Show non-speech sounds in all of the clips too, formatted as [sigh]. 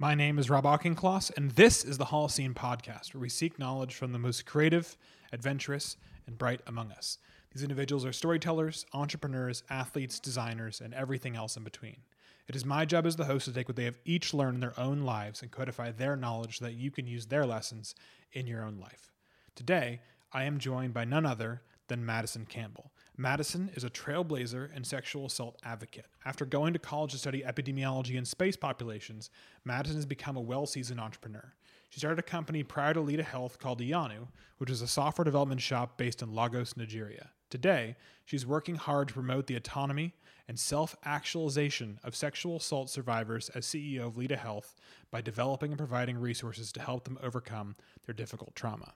My name is Rob Auchincloss, and this is the Holocene Podcast, where we seek knowledge from the most creative, adventurous, and bright among us. These individuals are storytellers, entrepreneurs, athletes, designers, and everything else in between. It is my job as the host to take what they have each learned in their own lives and codify their knowledge so that you can use their lessons in your own life. Today, I am joined by none other than Madison Campbell. Madison is a trailblazer and sexual assault advocate. After going to college to study epidemiology and space populations, Madison has become a well seasoned entrepreneur. She started a company prior to Leda Health called Iyanu, which is a software development shop based in Lagos, Nigeria. Today, she's working hard to promote the autonomy and self actualization of sexual assault survivors as CEO of Leda Health by developing and providing resources to help them overcome their difficult trauma.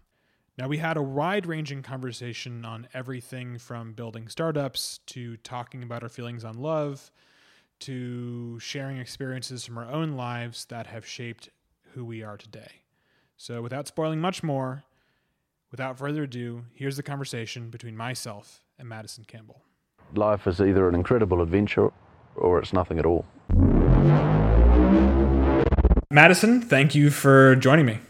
Now, we had a wide ranging conversation on everything from building startups to talking about our feelings on love to sharing experiences from our own lives that have shaped who we are today. So, without spoiling much more, without further ado, here's the conversation between myself and Madison Campbell. Life is either an incredible adventure or it's nothing at all. Madison, thank you for joining me.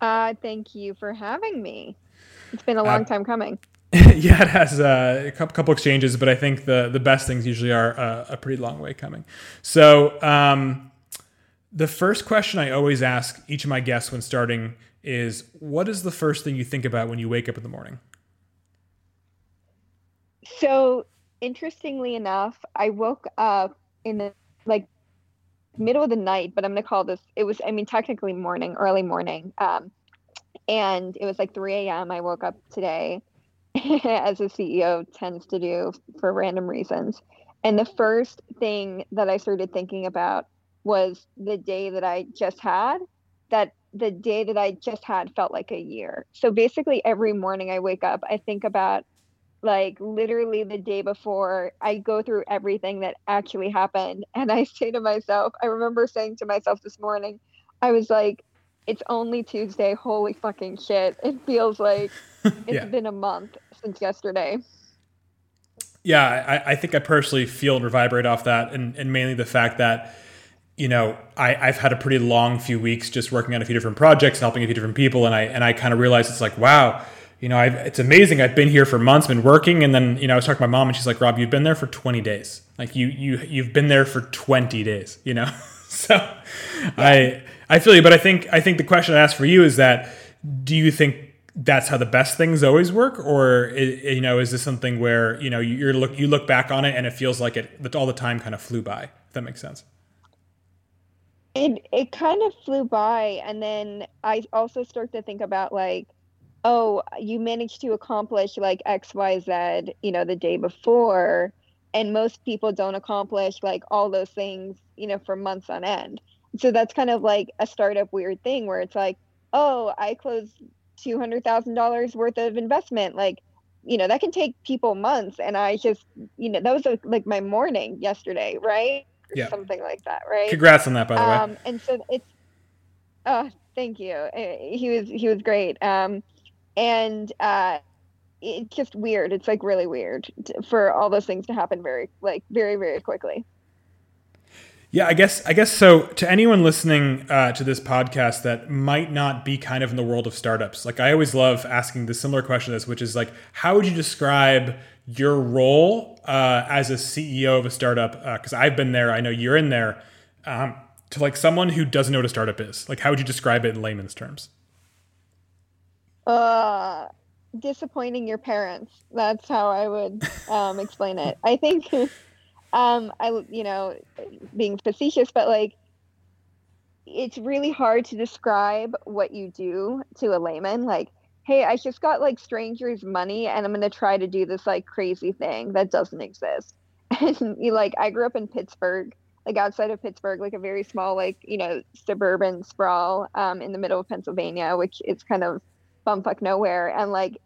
Uh, thank you for having me. It's been a long uh, time coming. [laughs] yeah, it has uh, a couple exchanges, but I think the the best things usually are uh, a pretty long way coming. So, um, the first question I always ask each of my guests when starting is, "What is the first thing you think about when you wake up in the morning?" So, interestingly enough, I woke up in the like middle of the night, but I'm gonna call this. It was, I mean, technically morning, early morning. Um, and it was like 3 a.m. I woke up today, [laughs] as a CEO tends to do for random reasons. And the first thing that I started thinking about was the day that I just had. That the day that I just had felt like a year. So basically, every morning I wake up, I think about like literally the day before i go through everything that actually happened [laughs] and i say to myself i remember saying to myself this morning i was like it's only tuesday holy fucking shit it feels like [laughs] it's yeah. been a month since yesterday yeah I, I think i personally feel and vibrate off that and, and mainly the fact that you know I, i've had a pretty long few weeks just working on a few different projects and helping a few different people and i and i kind of realized it's like wow you know, I've, it's amazing. I've been here for months, been working, and then you know, I was talking to my mom, and she's like, "Rob, you've been there for 20 days. Like you, you, you've been there for 20 days. You know." [laughs] so, yeah. I, I feel you, but I think, I think the question I asked for you is that, do you think that's how the best things always work, or you know, is this something where you know you're look, you look back on it and it feels like it that all the time kind of flew by? If that makes sense. It it kind of flew by, and then I also start to think about like oh, you managed to accomplish like XYZ, you know, the day before. And most people don't accomplish like all those things, you know, for months on end. So that's kind of like a startup weird thing where it's like, oh, I closed $200,000 worth of investment. Like, you know, that can take people months. And I just, you know, that was a, like my morning yesterday, right? Or yeah. Something like that, right? Congrats on that, by the um, way. And so it's, oh, thank you. Eh, he was, he was great. Um, and uh, it's just weird. It's like really weird for all those things to happen very, like very, very quickly. Yeah, I guess I guess so. To anyone listening uh, to this podcast that might not be kind of in the world of startups, like I always love asking the similar question to this, which is like, how would you describe your role uh, as a CEO of a startup? Because uh, I've been there, I know you're in there. Um, to like someone who doesn't know what a startup is, like how would you describe it in layman's terms? Uh disappointing your parents. That's how i would um explain it. I think [laughs] um i you know being facetious but like it's really hard to describe what you do to a layman. Like hey i just got like strangers money and i'm going to try to do this like crazy thing that doesn't exist. [laughs] And you like i grew up in pittsburgh like outside of pittsburgh like a very small like you know suburban sprawl um, in the middle of pennsylvania which is kind of bumfuck nowhere and like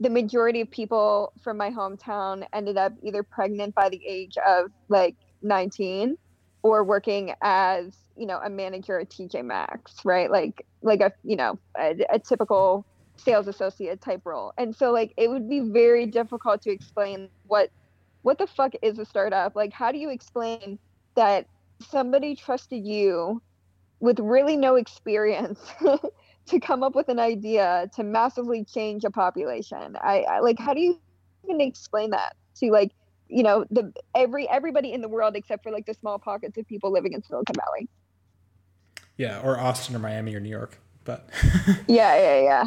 the majority of people from my hometown ended up either pregnant by the age of like 19 or working as you know a manager at TJ Maxx, right? Like like a you know a, a, typical sales associate type role. And so like it would be very difficult to explain what what the fuck is a startup? Like how do you explain that somebody trusted you with really no experience [laughs] to come up with an idea to massively change a population. I, I like how do you even explain that to like you know the every everybody in the world except for like the small pockets of people living in Silicon Valley. Yeah, or Austin or Miami or New York, but [laughs] yeah, yeah, yeah.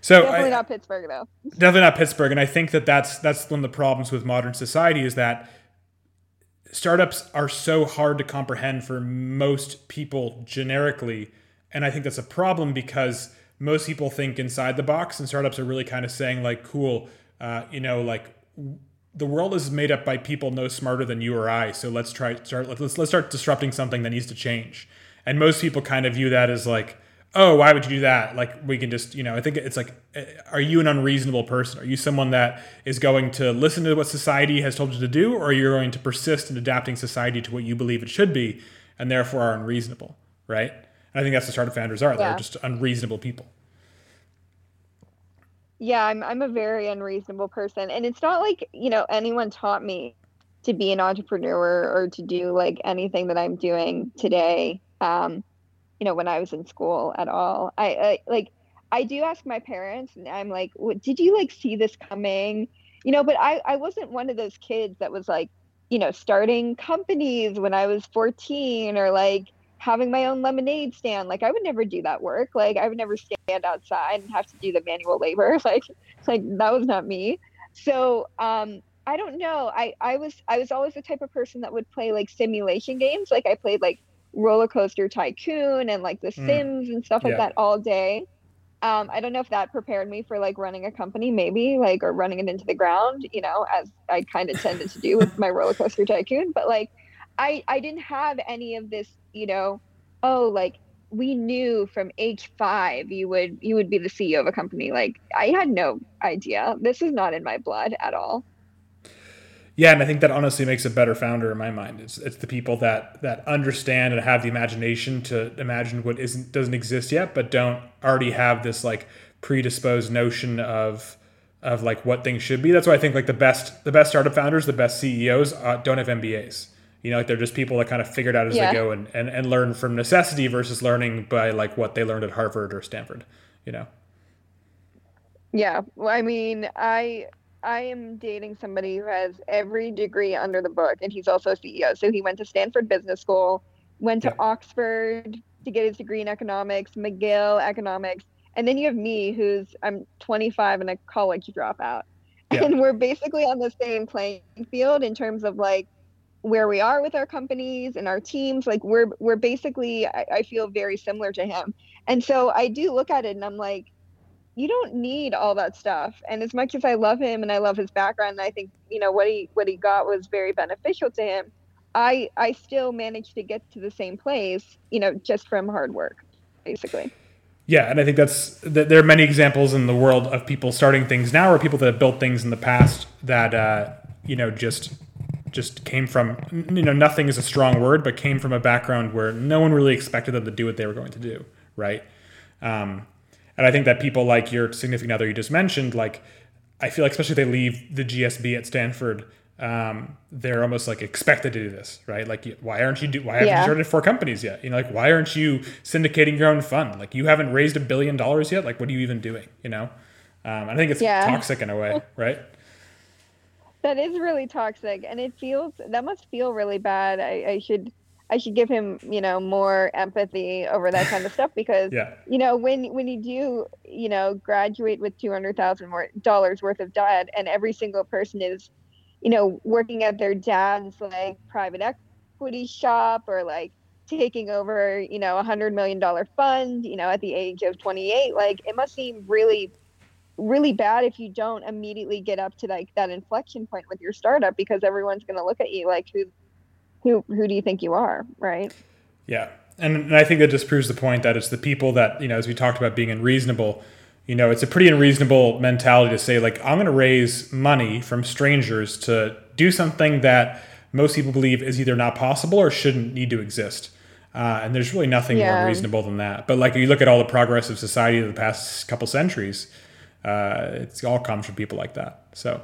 So definitely I, not Pittsburgh though. Definitely not Pittsburgh, and I think that that's that's one of the problems with modern society is that startups are so hard to comprehend for most people generically, and I think that's a problem because most people think inside the box, and startups are really kind of saying like, "Cool, uh, you know, like." the world is made up by people no smarter than you or I. So let's try start let's let's start disrupting something that needs to change. And most people kind of view that as like, oh, why would you do that? Like we can just, you know, I think it's like, eh, are you an unreasonable person? Are you someone that is going to listen to what society has told you to do, or are you're going to persist in adapting society to what you believe it should be, and therefore are unreasonable, right? And I think that's what startup founders are. Yeah. They're just unreasonable people. Yeah, I'm I'm a very unreasonable person, and it's not like you know anyone taught me to be an entrepreneur or to do like anything that I'm doing today. Um, you know, when I was in school at all. I, I like I do ask my parents, and I'm like, "Did you like see this coming?" You know, but I I wasn't one of those kids that was like, you know, starting companies when I was 14 or like having my own lemonade stand. Like I would never do that work. Like I would never stand outside and have to do the manual labor. [laughs] Like like that was not me. So um I don't know. I I was I was always the type of person that would play like simulation games. Like I played like roller coaster tycoon and like the mm. sims and stuff like yeah. that all day um, i don't know if that prepared me for like running a company maybe like or running it into the ground you know as i kind of tended to do with my roller coaster tycoon but like i i didn't have any of this you know oh like we knew from age five you would you would be the ceo of a company like i had no idea this is not in my blood at all yeah, and I think that honestly makes a better founder in my mind. It's it's the people that that understand and have the imagination to imagine what isn't doesn't exist yet, but don't already have this like predisposed notion of of like what things should be. That's why I think like the best the best startup founders, the best CEOs uh, don't have MBAs. You know, like they're just people that kind of figured out as yeah. they go and, and and learn from necessity versus learning by like what they learned at Harvard or Stanford. You know. Yeah, well, I mean, I I am dating somebody who has every degree under the book, and he's also a CEO. So he went to Stanford Business School, went to yeah. Oxford to get his degree in economics, McGill economics, and then you have me, who's I'm 25 and a college dropout, yeah. and we're basically on the same playing field in terms of like where we are with our companies and our teams. Like we're we're basically I, I feel very similar to him, and so I do look at it and I'm like you don't need all that stuff. And as much as I love him and I love his background, I think you know what he what he got was very beneficial to him. I I still managed to get to the same place, you know, just from hard work, basically. Yeah, and I think that's that. there are many examples in the world of people starting things now, or people that have built things in the past that uh, you know just just came from you know nothing is a strong word, but came from a background where no one really expected them to do what they were going to do, right? Um, and I think that people like your significant other you just mentioned, like I feel like especially if they leave the GSB at Stanford, um, they're almost like expected to do this, right? Like, why aren't you do? Why haven't yeah. you started four companies yet? You know, like why aren't you syndicating your own fund? Like, you haven't raised a billion dollars yet. Like, what are you even doing? You know, um, I think it's yeah. toxic in a way, [laughs] right? That is really toxic, and it feels that must feel really bad. I, I should I should give him, you know, more empathy over that kind of stuff [laughs] because, yeah. you know, when when you do, you know, graduate with two hundred thousand dollars worth of debt, and every single person is, you know, working at their dad's like private equity shop or like taking over, you know, a hundred million dollar fund, you know, at the age of twenty eight, like it must seem really really bad if you don't immediately get up to like that inflection point with your startup because everyone's going to look at you like who who who do you think you are, right? Yeah, and, and I think that just proves the point that it's the people that you know, as we talked about being unreasonable. You know, it's a pretty unreasonable mentality to say like I'm going to raise money from strangers to do something that most people believe is either not possible or shouldn't need to exist. Uh, and there's really nothing yeah. more reasonable than that. But like you look at all the progress of society of the past couple centuries, uh, it's all comes from people like that. So,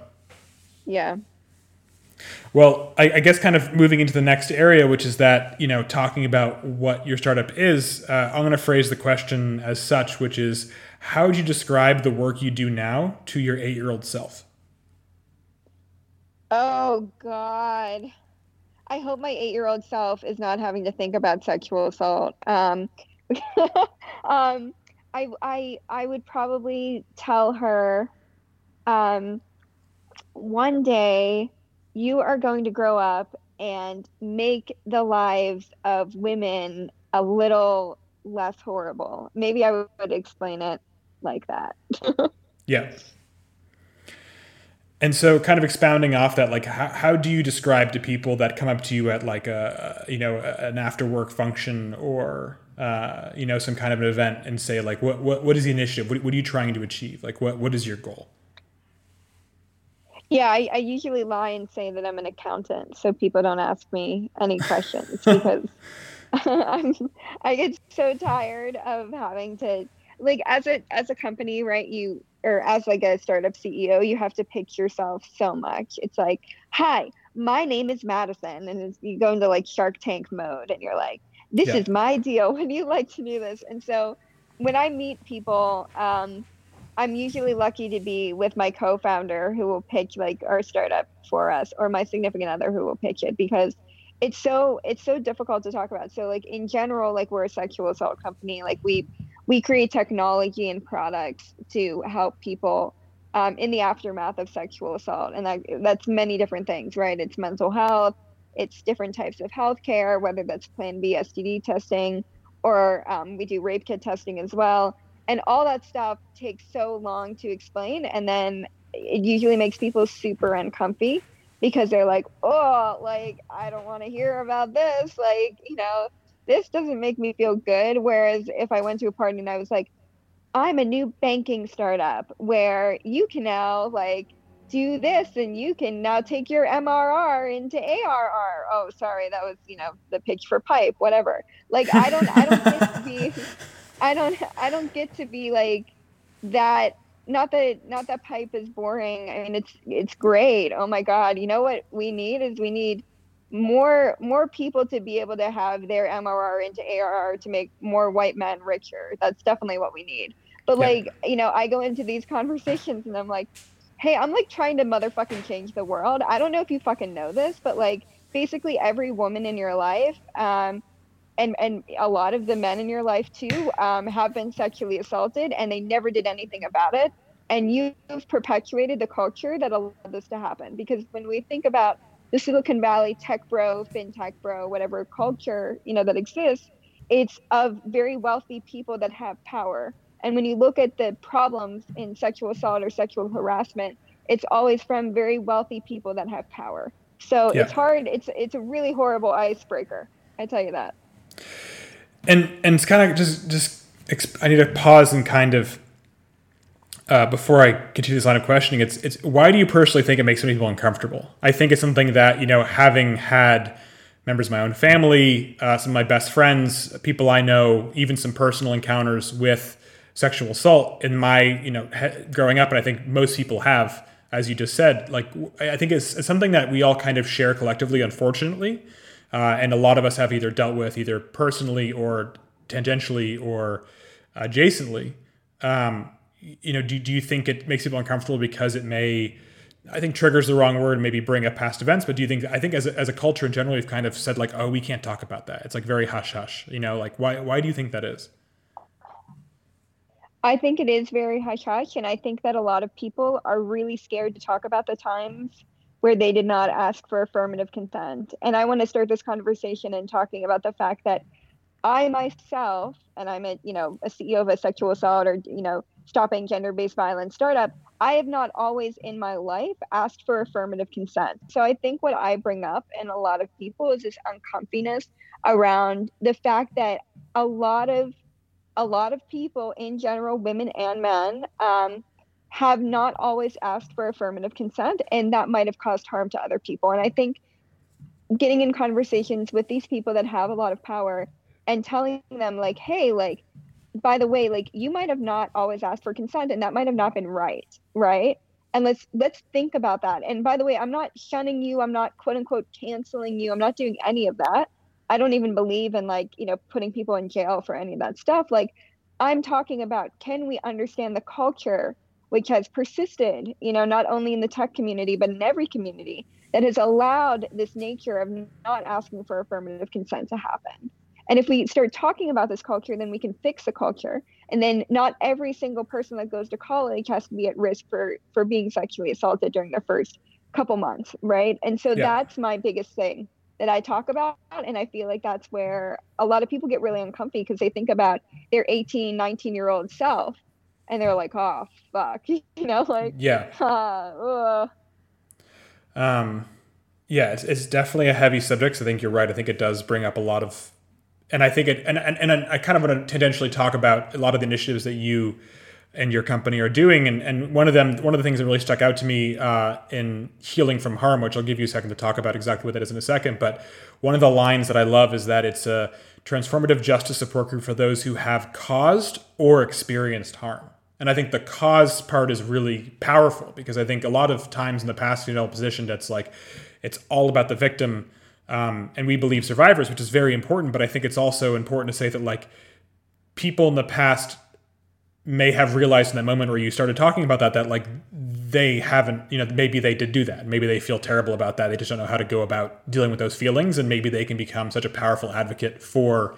yeah, Well, I, I, guess kind of moving into the next area, which is that, you know, talking about what your startup is, uh, I'm going to phrase the question as such, which is how would you describe the work you do now to your eight year old self? Oh, God. I hope my eight year old self is not having to think about sexual assault. Um, [laughs] um, I, I, I would probably tell her um, one day you are going to grow up and make the lives of women a little less horrible. Maybe I would explain it like that. [laughs] yeah. And so, kind of expounding off that, like, how, how do you describe to people that come up to you at like a, you know, an after work function or, uh, you know, some kind of an event and say, like, what, what, what is the initiative? What, what are you trying to achieve? Like, what, what is your goal? Yeah, I, I usually lie and say that I'm an accountant so people don't ask me any questions [laughs] because [laughs] I'm, I get so tired of having to like as a as a company, right? You or as like a startup CEO, you have to pitch yourself so much. It's like, hi, my name is Madison, and you go into like Shark Tank mode, and you're like, this yeah. is my deal. [laughs] Would you like to do this? And so when I meet people, um, I'm usually lucky to be with my co-founder who will pitch like our startup for us or my significant other who will pitch it because it's so it's so difficult to talk about. So like in general like we're a sexual assault company like we we create technology and products to help people um, in the aftermath of sexual assault and that, that's many different things right it's mental health it's different types of healthcare whether that's plan b std testing or um, we do rape kit testing as well. And all that stuff takes so long to explain and then it usually makes people super uncomfy because they're like oh like i don't want to hear about this like you know this doesn't make me feel good. Whereas if i went to a party and i was like i'm a new banking startup where you can now like do this and you can now take your mrr into arr oh sorry that was you know the pitch for pipe whatever like i don't i don't get to be [laughs] I don't I don't get to be like that not that not that pipe is boring. I mean it's it's great. Oh my god. You know what we need is we need more more people to be able to have their MRR into ARR to make more white men richer. That's definitely what we need. But yeah. like, you know, I go into these conversations and I'm like, "Hey, I'm like trying to motherfucking change the world. I don't know if you fucking know this, but like basically every woman in your life um and and a lot of the men in your life too um, have been sexually assaulted and they never did anything about it. And you've perpetuated the culture that allowed this to happen. Because when we think about the silicon valley tech bro fintech bro whatever culture you know that exists it's of very wealthy people that have power and when you look at the problems in sexual assault or sexual harassment it's always from very wealthy people that have power so yeah. it's hard it's it's a really horrible icebreaker i tell you that and and it's kind of just just I need to pause and kind of uh, before I continue this line of questioning. It's it's why do you personally think it makes some people uncomfortable? I think it's something that you know, having had members of my own family, uh, some of my best friends, people I know, even some personal encounters with sexual assault in my you know he- growing up, and I think most people have, as you just said. Like I think it's, it's something that we all kind of share collectively, unfortunately. Uh, and a lot of us have either dealt with either personally or tangentially or adjacently. Um, you know, do, do you think it makes people uncomfortable because it may, I think triggers the wrong word, maybe bring up past events, but do you think, I think as a, as a culture in general, we've kind of said like, oh, we can't talk about that. It's like very hush hush, you know, like why, why do you think that is? I think it is very hush hush. And I think that a lot of people are really scared to talk about the times where they did not ask for affirmative consent. And I want to start this conversation and talking about the fact that I myself, and I'm a you know a CEO of a sexual assault or you know stopping gender-based violence startup, I have not always in my life asked for affirmative consent. So I think what I bring up in a lot of people is this uncomfiness around the fact that a lot of a lot of people in general, women and men, um, have not always asked for affirmative consent and that might have caused harm to other people. And i think getting in conversations with these people that have a lot of power and telling them like hey like by the way like you might have not always asked for consent and that might have not been right right? And let's let's think about that. And by the way i'm not shunning you. I'm not quote unquote canceling you. I'm not doing any of that i don't even believe in like you know putting people in jail for any of that stuff like i'm talking about can we understand the culture which has persisted you know not only in the tech community but in every community that has allowed this nature of not asking for affirmative consent to happen and if we start talking about this culture, then we can fix the culture. And then not every single person that goes to college has to be at risk for for being sexually assaulted during the first couple months, right? And so yeah. that's my biggest thing that I talk about. And I feel like that's where a lot of people get really uncomfortable because they think about their 18, 19 year old self and they're like, oh, fuck, [laughs] you know, like, yeah. [laughs] Uh, um, yeah, it's, it's definitely a heavy subject. So I think you're right. I think it does bring up a lot of and I think it, and, and, and I kind of want to tendentially talk about a lot of the initiatives that you and your company are doing. And, and one of them, one of the things that really stuck out to me uh, in Healing from Harm, which I'll give you a second to talk about exactly what that is in a second. But one of the lines that I love is that it's a transformative justice support group for those who have caused or experienced harm. And I think the cause part is really powerful because I think a lot of times in the past, you know, position that's like, it's all about the victim um, and we believe survivors, which is very important. But I think it's also important to say that like people in the past may have realized in that moment where you started talking about that that like they haven't you know maybe they did do that. Maybe they feel terrible about that. They just don't know how to go about dealing with those feelings and maybe they can become such a powerful advocate for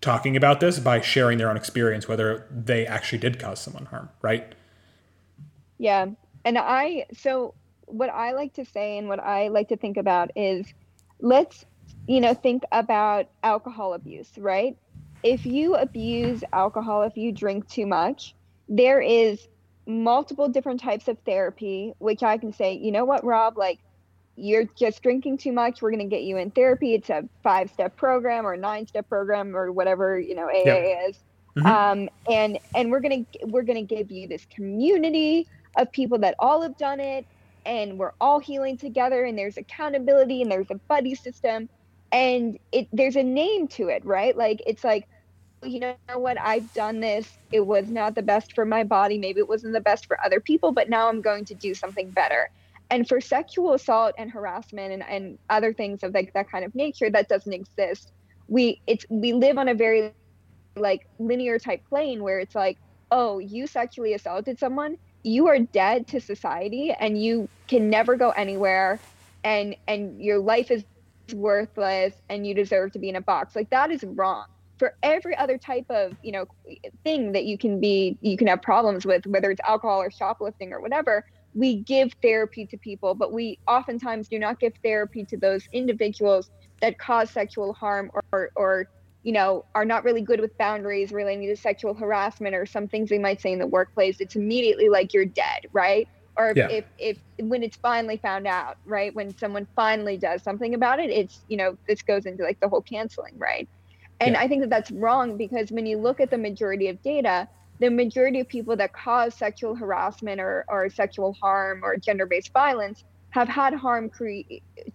talking about this by sharing their own experience whether they actually did cause someone harm right? Yeah. And i so what i like to say and what i like to think about is let's you know think about alcohol abuse right if you abuse alcohol if you drink too much there is multiple different types of therapy which i can say you know what rob? Like you're just drinking too much. We're going to get you in therapy. It's a five step program or nine step program or whatever you know aa yep. is. Mm-hmm. um, and and we're going to we're going to give you this community of people that all have done it and we're all healing together and there's accountability and there's a buddy system and it there's a name to it right? Like it's like you know what? I've done this. It was not the best for my body. Maybe it wasn't the best for other people but now i'm going to do something better. And for sexual assault and harassment and, and other things of like that kind of nature that doesn't exist we it's we live on a very like linear type plane where it's like oh you sexually assaulted someone. You are dead to society and you can never go anywhere and and your life is worthless and you deserve to be in a box. Like that is wrong. For every other type of you know thing that you can be you can have problems with whether it's alcohol or shoplifting or whatever we give therapy to people but we oftentimes do not give therapy to those individuals that cause sexual harm or or you know, are not really good with boundaries relating to sexual harassment or some things they might say in the workplace, it's immediately like you're dead, right? Or yeah. if, if when it's finally found out, right? When someone finally does something about it, it's, you know, this goes into like the whole canceling, right? And yeah. I think that that's wrong because when you look at the majority of data, the majority of people that cause sexual harassment or, or sexual harm or gender based violence have had harm cre-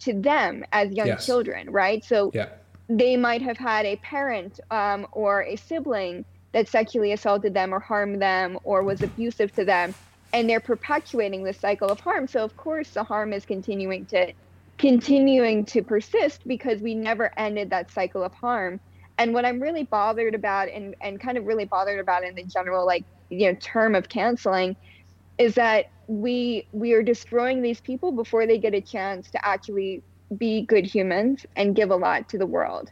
to them as young yes. children, right? So yeah they might have had a parent um, or a sibling that sexually assaulted them or harmed them or was abusive to them and they're perpetuating this cycle of harm so of course the harm is continuing to continuing to persist because we never ended that cycle of harm and what i'm really bothered about and, and kind of really bothered about in the general like you know term of canceling is that we we are destroying these people before they get a chance to actually be good humans and give a lot to the world.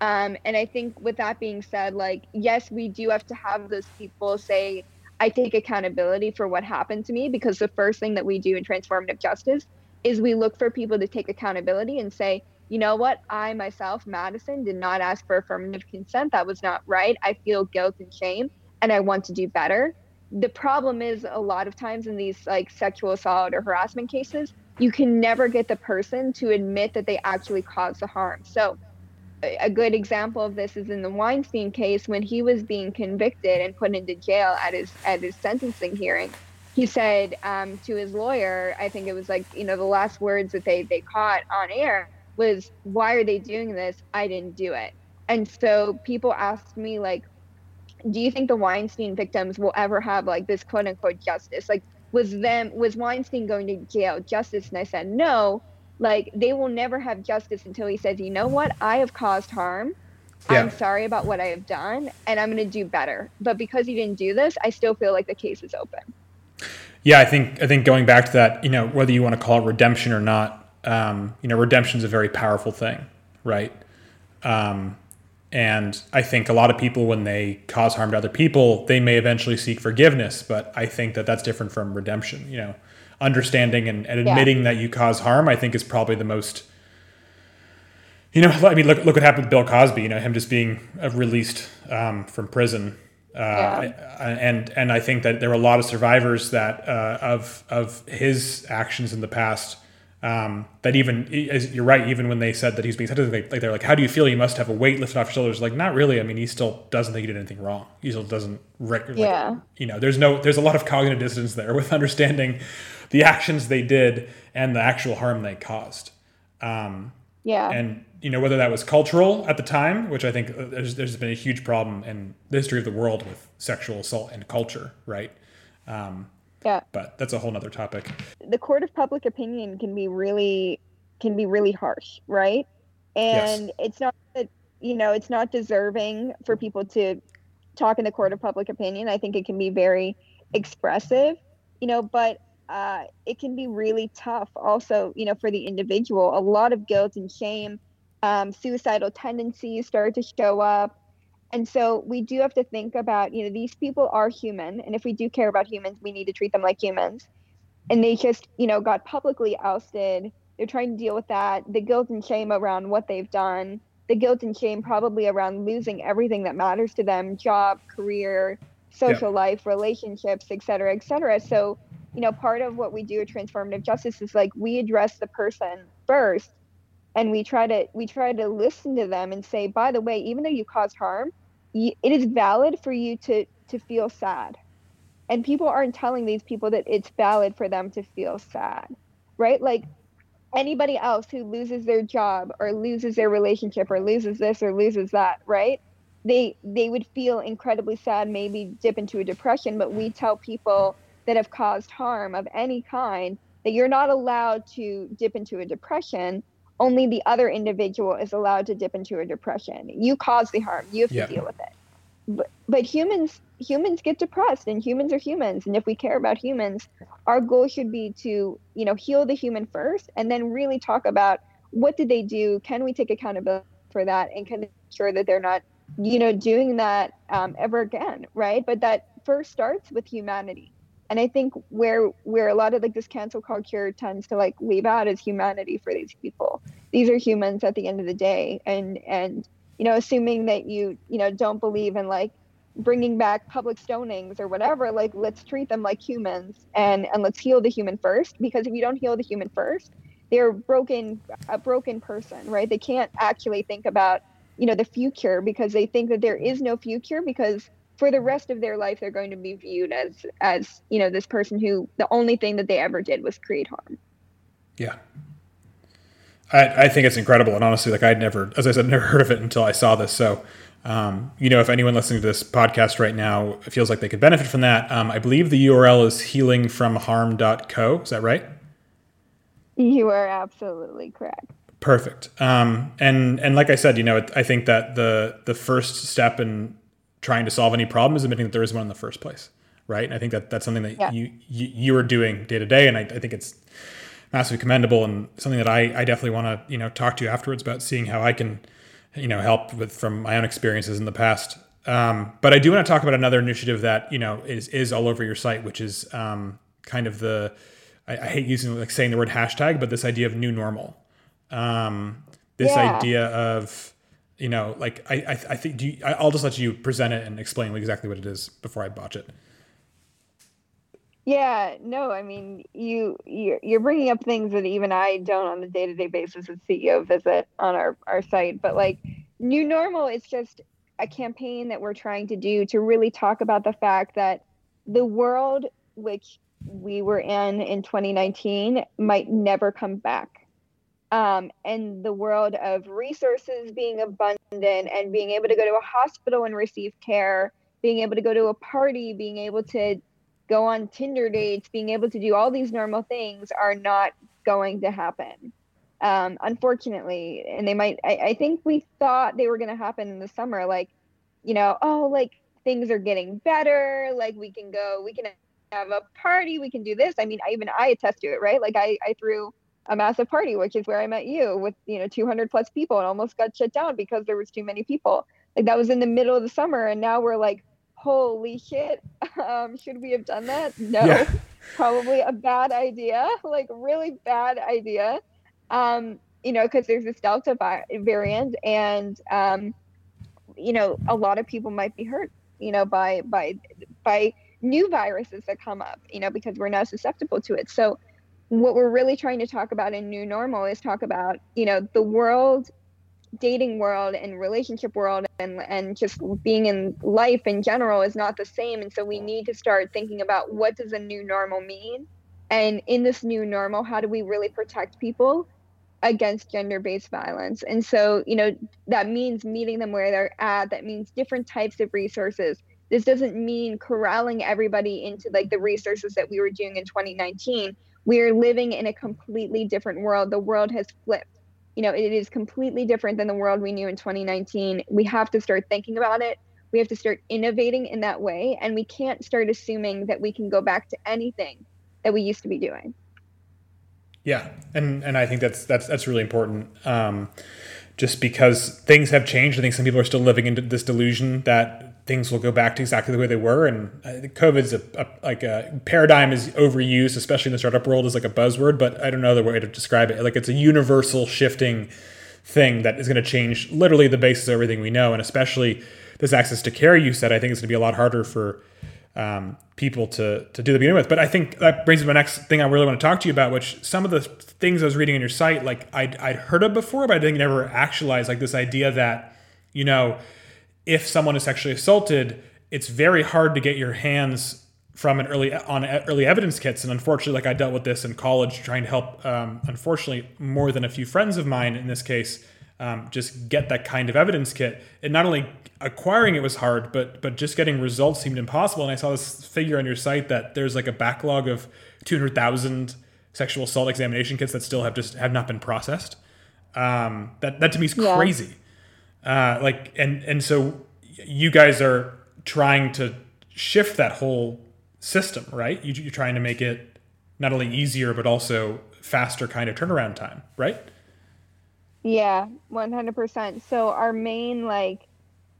Um, and I think with that being said, like, yes, we do have to have those people say, I take accountability for what happened to me because the first thing that we do in transformative justice is we look for people to take accountability and say, you know what, I myself, Madison, did not ask for affirmative consent. That was not right. I feel guilt and shame and I want to do better. The problem is a lot of times in these like sexual assault or harassment cases, you can never get the person to admit that they actually caused the harm. So, a good example of this is in the Weinstein case when he was being convicted and put into jail at his at his sentencing hearing. He said um, to his lawyer, I think it was like you know the last words that they they caught on air was, "Why are they doing this? I didn't do it." And so people asked me like, "Do you think the Weinstein victims will ever have like this quote unquote justice? Like, was them was Weinstein going to jail justice? And I said no. Like they will never have justice until he says, you know what, I have caused harm. Yeah. I'm sorry about what I have done, and I'm going to do better. But because he didn't do this, I still feel like the case is open. Yeah, I think I think going back to that, you know, whether you want to call it redemption or not, um, you know, redemption is a very powerful thing, right? Um, and I think a lot of people, when they cause harm to other people, they may eventually seek forgiveness. But I think that that's different from redemption. You know, understanding and, and admitting yeah. that you cause harm, I think, is probably the most. You know, I mean, look look what happened with Bill Cosby. You know, him just being uh, released um, from prison, uh, yeah. and and I think that there were a lot of survivors that uh, of of his actions in the past um, that even you're right, even when they said that he's being sentenced, like they're like, "How do you feel? You must have a weight lifted off your shoulders." Like, not really. I mean, he still doesn't think he did anything wrong. He still doesn't. Rec- yeah. Like, you know, there's no, there's a lot of cognitive dissonance there with [laughs] understanding the actions they did and the actual harm they caused. Um, yeah. And you know whether that was cultural at the time, which I think uh, there's, there's been a huge problem in the history of the world with sexual assault and culture, right? Um, yeah. But that's a whole nother topic. The court of public opinion can be really can be really harsh, right? And yes. it's not that you know, it's not deserving for people to talk in the court of public opinion. I think it can be very expressive, you know, but uh, it can be really tough. Also, you know, for the individual. A lot of guilt and shame, um, suicidal tendencies start to show up. And so we do have to think about you know these people are human and if we do care about humans we need to treat them like humans. And they just you know got publicly ousted. They're trying to deal with that. The guilt and shame around what they've done. The guilt and shame probably around losing everything that matters to them job career social yeah. life relationships et cetera et cetera. So you know part of what we do at transformative justice is like we address the person first and we try to we try to listen to them and say by the way even though you caused harm it is valid for you to to feel sad. And people aren't telling these people that it's valid for them to feel sad right? Like anybody else who loses their job or loses their relationship or loses this or loses that right? They they would feel incredibly sad maybe dip into a depression but we tell people that have caused harm of any kind that you're not allowed to dip into a depression. Only the other individual is allowed to dip into a depression. You cause the harm. You have to deal with it. But, but humans humans get depressed and humans are humans. And if we care about humans our goal should be to you know heal the human first and then really talk about what did they do? Can we take accountability for that? And can ensure that they're not you know doing that um, ever again right? But that first starts with humanity and i think where where a lot of like this cancel culture tends to like leave out is humanity for these people. These are humans at the end of the day. And and you know assuming that you you know don't believe in like bringing back public stonings or whatever like let's treat them like humans and and let's heal the human first. Because if you don't heal the human first they're broken a broken person right? They can't actually think about you know the future because they think that there is no future because for the rest of their life they're going to be viewed as as you know this person who the only thing that they ever did was create harm. Yeah. I, I think it's incredible. And honestly like i'd never as i said [laughs] never heard of it until i saw this. So um, you know if anyone listening to this podcast right now feels like they could benefit from that. Um, i believe the url is healingfromharm.co is that right? You are absolutely correct. Perfect. Um, and and like i said you know i think that the the first step in trying to solve any problem is admitting that there is one in the first place, right? And I think that that's something that yeah. you, you, you are doing day to day, and I, I, think it's massively commendable and something that I, I definitely want to you know talk to you afterwards about seeing how I can you know help with from my own experiences in the past. Um, but I do want to talk about another initiative that you know is is all over your site, which is um, kind of the I, I, hate using like saying the word hashtag, but this idea of new normal. Um, this yeah. idea of you know, like I, I, I think you, I'll just let you present it and explain exactly what it is before I botch it. Yeah, no, I mean, you you're, you're bringing up things that even I don't on a day to day basis as CEO visit on our our site, but like new normal is just a campaign that we're trying to do to really talk about the fact that the world which we were in in 2019 might never come back um, and the world of resources being abundant and being able to go to a hospital and receive care, being able to go to a party, being able to go on Tinder dates, being able to do all these normal things are not going to happen. Um, unfortunately, and they might, I, I think we thought they were going to happen in the summer. Like, you know, oh, like things are getting better. Like we can go, we can have a party, we can do this. I mean, I, even I attest to it, right? Like I, I threw a massive party, which is where I met you with, you know, 200 plus people and almost got shut down because there was too many people. Like that was in the middle of the summer. And now we're like, holy shit, [laughs] um, should we have done that? [laughs] No, yeah. probably a bad idea, like really bad idea. Um, you know, because there's this Delta vi- variant, and um, you know, a lot of people might be hurt, you know, by by by new viruses that come up, you know, because we're now susceptible to it. So, what we're really trying to talk about in new normal is talk about, you know, the world dating world and relationship world and and just being in life in general is not the same. And so we need to start thinking about what does a new normal mean? And in this new normal how do we really protect people against gender-based violence? And so you know that means meeting them where they're at. That means different types of resources. This doesn't mean corralling everybody into like the resources that we were doing in 2019 we're living in a completely different world the world has flipped you know, it is completely different than the world we knew in 2019. We have to start thinking about it. We have to start innovating in that way. And we can't start assuming that we can go back to anything that we used to be doing. Yeah. And, and I think that's, that's, that's really important. Um, just because things have changed. I think some people are still living into this delusion that things will go back to exactly the way they were. And COVID's a, a, like a paradigm is overused, especially in the startup world, is like a buzzword. But I don't know the way to describe it. Like it's a universal shifting thing that is going to change literally the basis of everything we know, and especially this access to care. You said I think it's going to be a lot harder for um, people to to do the beginning with. But I think that brings me to my next thing I really want to talk to you about, which some of the things I was reading on your site, like I'd, I'd heard of before, but I didn't ever actualize. Like this idea that you know if someone is sexually assaulted, it's very hard to get your hands from an early on early evidence kits. And unfortunately, like I dealt with this in college, trying to help, um, unfortunately, more than a few friends of mine in this case, um, just get that kind of evidence kit. And not only acquiring it was hard, but but just getting results seemed impossible. And I saw this figure on your site that there's like a backlog of 200,000 sexual assault examination kits that still have just have not been processed. Um, that that to me is yeah. Uh, like and and so you guys are trying to shift that whole system, right? You, you're trying to make it not only easier but also faster kind of turnaround time, right? Yeah, 100%. So our main like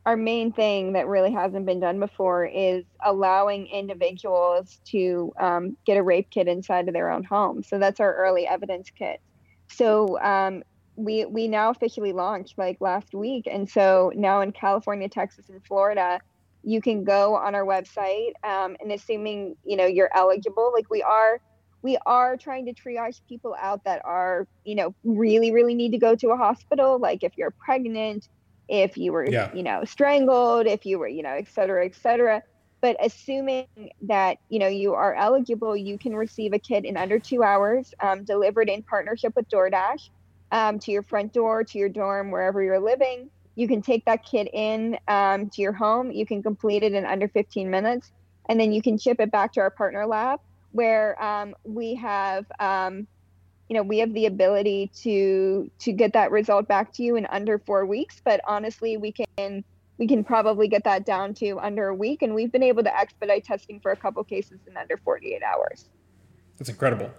our main thing that really hasn't been done before is allowing individuals to um, get a rape kit inside of their own home. So that's our early evidence kit. So um, we we now officially launched like last week. And so now in california texas and florida you can go on our website um, and assuming you know you're eligible like we are we are trying to triage people out that are you know really really need to go to a hospital like if you're pregnant if you were yeah. you know strangled if you were you know et cetera et cetera. But assuming that you know you are eligible you can receive a kit in under two hours um, delivered in partnership with doordash um, to your front door, to your dorm, wherever you're living. You can take that kit in um, to your home. You can complete it in under 15 minutes, and then you can ship it back to our partner lab, where um, we have, um, you know, we have the ability to to get that result back to you in under four weeks. But honestly, we can we can probably get that down to under a week, and we've been able to expedite testing for a couple cases in under 48 hours. That's incredible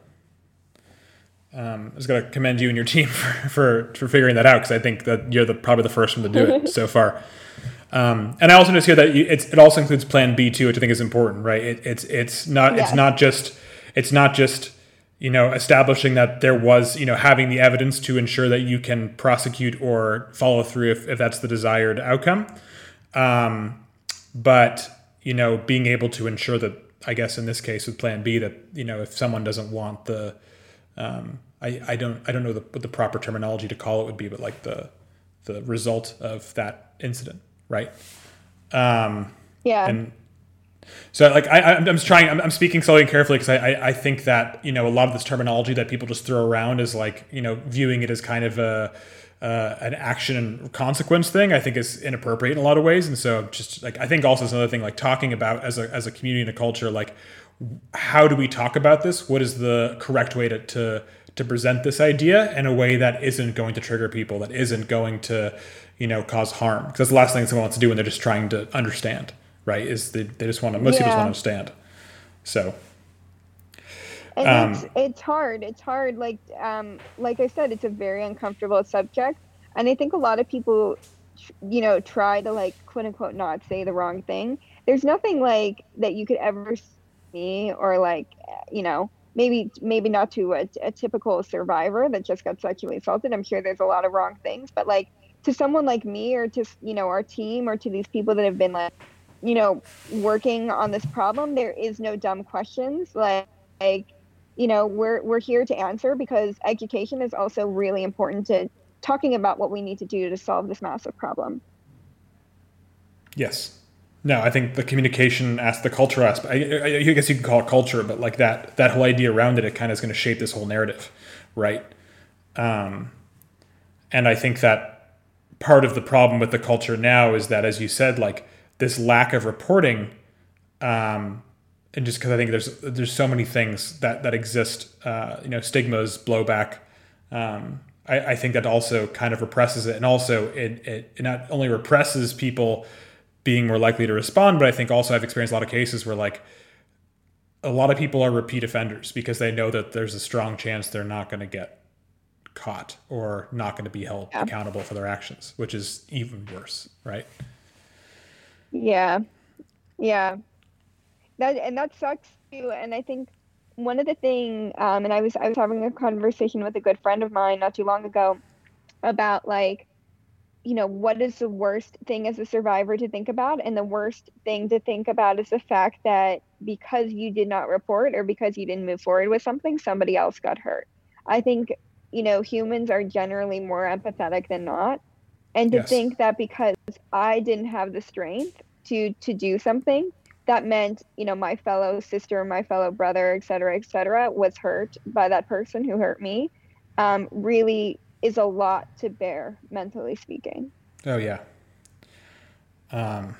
um, I was going to commend you and your team [laughs] for, for, for figuring that out because I think that you're the, probably the first one to do it so far. Um, and I also just hear that you, it also includes Plan B too, which I think is important, right? It, it's it's not yes. it's not just it's not just you know establishing that there was you know having the evidence to ensure that you can prosecute or follow through if, if that's the desired outcome, um, but you know being able to ensure that I guess in this case with Plan B that you know if someone doesn't want the um, I, I don't I don't know the, what the proper terminology to call it would be, but like the the result of that incident, right? Um, yeah. And so like I, I'm, I'm trying I'm, I'm speaking slowly and carefully because I, I, I think that you know a lot of this terminology that people just throw around is like you know viewing it as kind of a uh, an action and consequence thing I think is inappropriate in a lot of ways and so just like I think also is another thing like talking about as a as a community and a culture like how do we talk about this? What is the correct way to, to to present this idea in a way that isn't going to trigger people, that isn't going to, you know, cause harm? Because that's the last thing someone wants to do when they're just trying to understand, right? Is they, they just want to most yeah. people just want to understand. So and um, it's, it's hard. It's hard. Like um, like I said, it's a very uncomfortable subject, and I think a lot of people, you know, try to like quote unquote not say the wrong thing. There's nothing like that you could ever see or like you know maybe maybe not to a, a typical survivor that just got sexually assaulted. I'm sure there's a lot of wrong things, but like to someone like me or to you know our team or to these people that have been like you know working on this problem, there is no dumb questions. Like like you know we're we're here to answer because education is also really important to talking about what we need to do to solve this massive problem. Yes no i think the communication as the culture aspect I, I, guess you can call it culture but like that that whole idea around it it kind of is going to shape this whole narrative right um, and i think that part of the problem with the culture now is that as you said like this lack of reporting um, and just because I think there's there's so many things that that exist, uh, you know, stigmas, blowback. Um, I, I, think that also kind of represses it, and also it, it, it not only represses people being more likely to respond, but I think also I've experienced a lot of cases where like a lot of people are repeat offenders because they know that there's a strong chance they're not going to get caught or not going to be held yeah. accountable for their actions, which is even worse, right? Yeah. Yeah that and that sucks too. And I think one of the thing, um, and I was I was having a conversation with a good friend of mine not too long ago about like, you know, what is the worst thing as a survivor to think about, and the worst thing to think about is the fact that because you did not report or because you didn't move forward with something, somebody else got hurt. I think you know humans are generally more empathetic than not, and to yes. think that because I didn't have the strength to to do something that meant you know my fellow sister my fellow brother et cetera et cetera was hurt by that person who hurt me um, really is a lot to bear mentally speaking. Oh yeah. Um,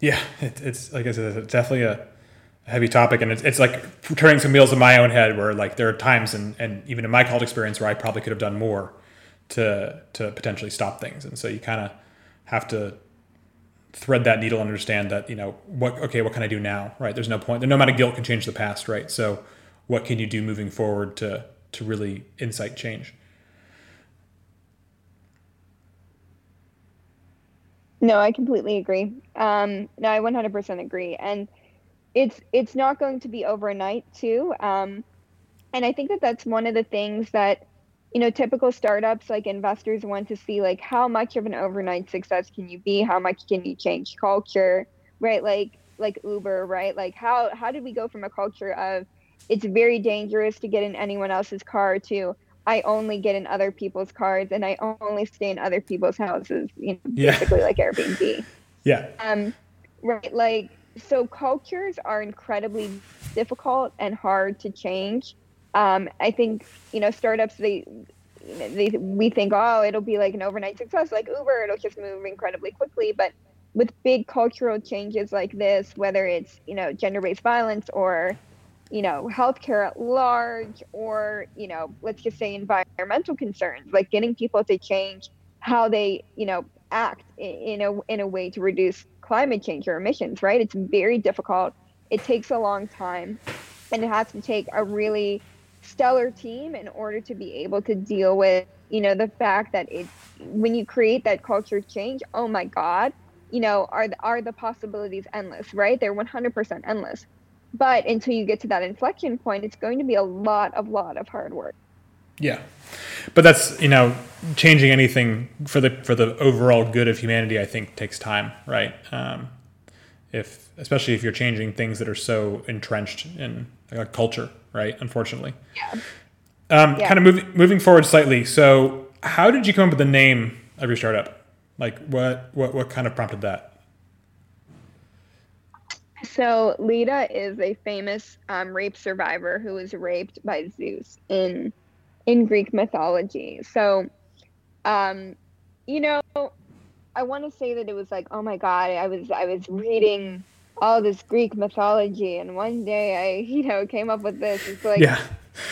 yeah it, it's like i said it's definitely a heavy topic and it's, it's like turning some wheels in my own head where like there are times and, and even in my college experience where i probably could have done more to to potentially stop things. And so you kind of have to thread that needle and understand that you know what okay what can i do now? Right there's no point no amount of guilt can change the past right? So what can you do moving forward to to really incite change no i completely agree. Um no i 100% agree. And it's it's not going to be overnight too. Um and i think that that's one of the things that you know typical startups like investors want to see like how much of an overnight success can you be? How much can you change culture? Right? Like like uber right? Like how how did we go from a culture of it's very dangerous to get in anyone else's car to i only get in other people's cars and i only stay in other people's houses you know yeah. basically like airbnb. [laughs] Yeah. Um right like so cultures are incredibly difficult and hard to change. Um, I think you know startups they they we think oh it'll be like an overnight success like Uber it'll just move incredibly quickly. But with big cultural changes like this whether it's you know gender-based violence or you know healthcare at large or you know let's just say environmental concerns like getting people to change how they you know act in a in a way to reduce climate change or emissions right? It's very difficult. It takes a long time and it has to take a really stellar team in order to be able to deal with you know the fact that it when you create that culture change oh my god you know are are the possibilities endless right? They're 100% endless but until you get to that inflection point it's going to be a lot of lot of hard work yeah but that's you know changing anything for the for the overall good of humanity i think takes time right um, if especially if you're changing things that are so entrenched in like a culture right? Unfortunately. Yeah. Um, yeah. Kind of moving moving forward slightly. So, how did you come up with the name of your startup? Like, what what what kind of prompted that? So Leda is a famous um, rape survivor who was raped by Zeus in in Greek mythology. So, um, you know, I want to say that it was like, oh my god, I was I was reading all this Greek mythology, and one day I, [laughs] you know, came up with this. It's like, Yeah.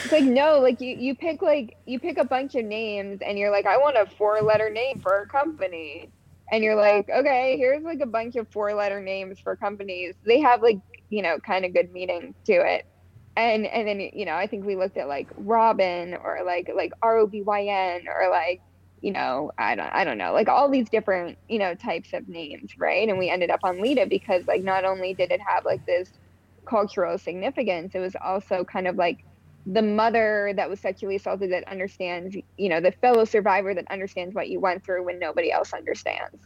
it's like no, like you, you pick like you pick a bunch of names, and you're like, I want a four-letter name for a company, and you're like, okay, here's like a bunch of four-letter names for companies. They have like, you know, kind of good meaning to it. And and then you know, I think we looked at like Robin or like like R O B Y N or like you know, I don't I don't know, like all these different, you know, types of names, right? And we ended up on Lita because like not only did it have like this cultural significance, it was also kind of like the mother that was sexually assaulted that understands, you know, the fellow survivor that understands what you went through when nobody else understands.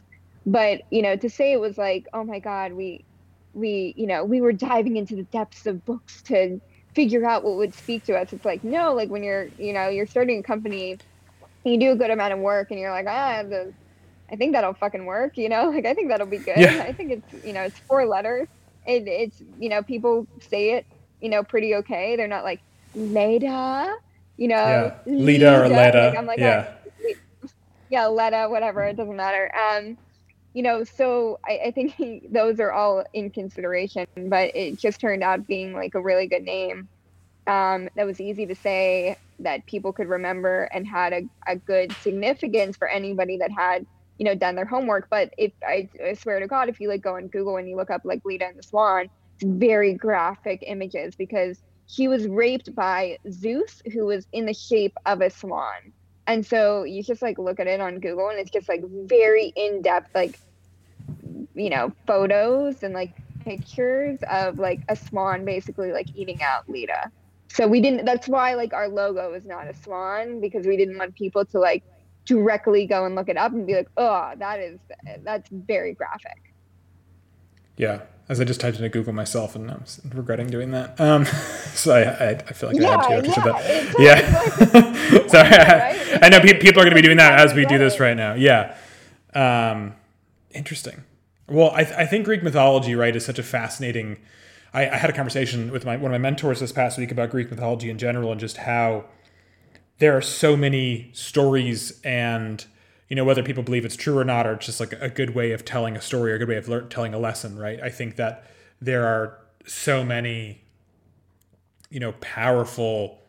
But, you know, to say it was like, oh my God, we we, you know, we were diving into the depths of books to figure out what would speak to us. It's like, no, like when you're, you know, you're starting a company you do a good amount of work and you're like, ah, the, I think that'll fucking work, you know? [laughs] Like, I think that'll be good. Yeah. I think it's, you know, it's four letters. It, it's, you know, people say it, you know, pretty okay. They're not like, Leda, you know? Yeah. Lita or Leda. Leda. Like, I'm like, yeah. ah, yeah, Leda, whatever. It doesn't matter. Um, you know, so I, I think he, those are all in consideration, but it just turned out being like a really good name. Um, that was easy to say that people could remember and had a, a good significance for anybody that had you know done their homework but if I, I swear to god if you like go on google and you look up like lita and the swan it's very graphic images because he was raped by zeus who was in the shape of a swan. And so you just like look at it on google and it's just like very in-depth like you know photos and like pictures of like a swan basically like eating out lita so we didn't that's why like our logo is not a swan because we didn't want people to like directly go and look it up and be like oh that is that's very graphic Yeah. As I just typed into Google myself and I'm regretting doing that. Um, [laughs] so I, I, I feel like I had to. Yeah, after yeah, that. like- [laughs] Yeah. Sorry. right? I know pe- people are going to be doing that as we do this right. right now. Yeah. Um, interesting. Well, I, th- I think Greek mythology, right, is such a fascinating. I, I had a conversation with my one of my mentors this past week about Greek mythology in general and just how there are so many stories and you know whether people believe it's true or not or it's just like a good way of telling a story or a good way of lear- telling a lesson right? I think that there are so many you know powerful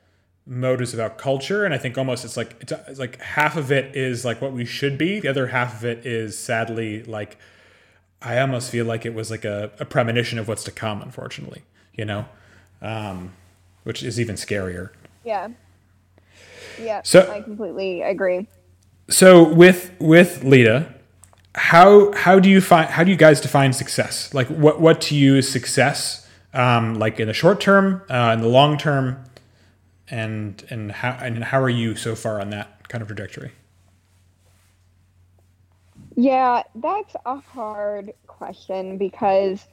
motives about culture and i think almost it's like it's, it's like half of it is like what we should be. The other half of it is sadly like i almost feel like it was like a, a premonition of what's to come unfortunately you know? Um, which is even scarier. Yeah. Yeah So- i completely agree so with with Lita, how how do you find how do you guys define success? Like what what to you is success? Um, like in the short term, uh, in the long term, and and how and how are you so far on that kind of trajectory? Yeah, that's a hard question because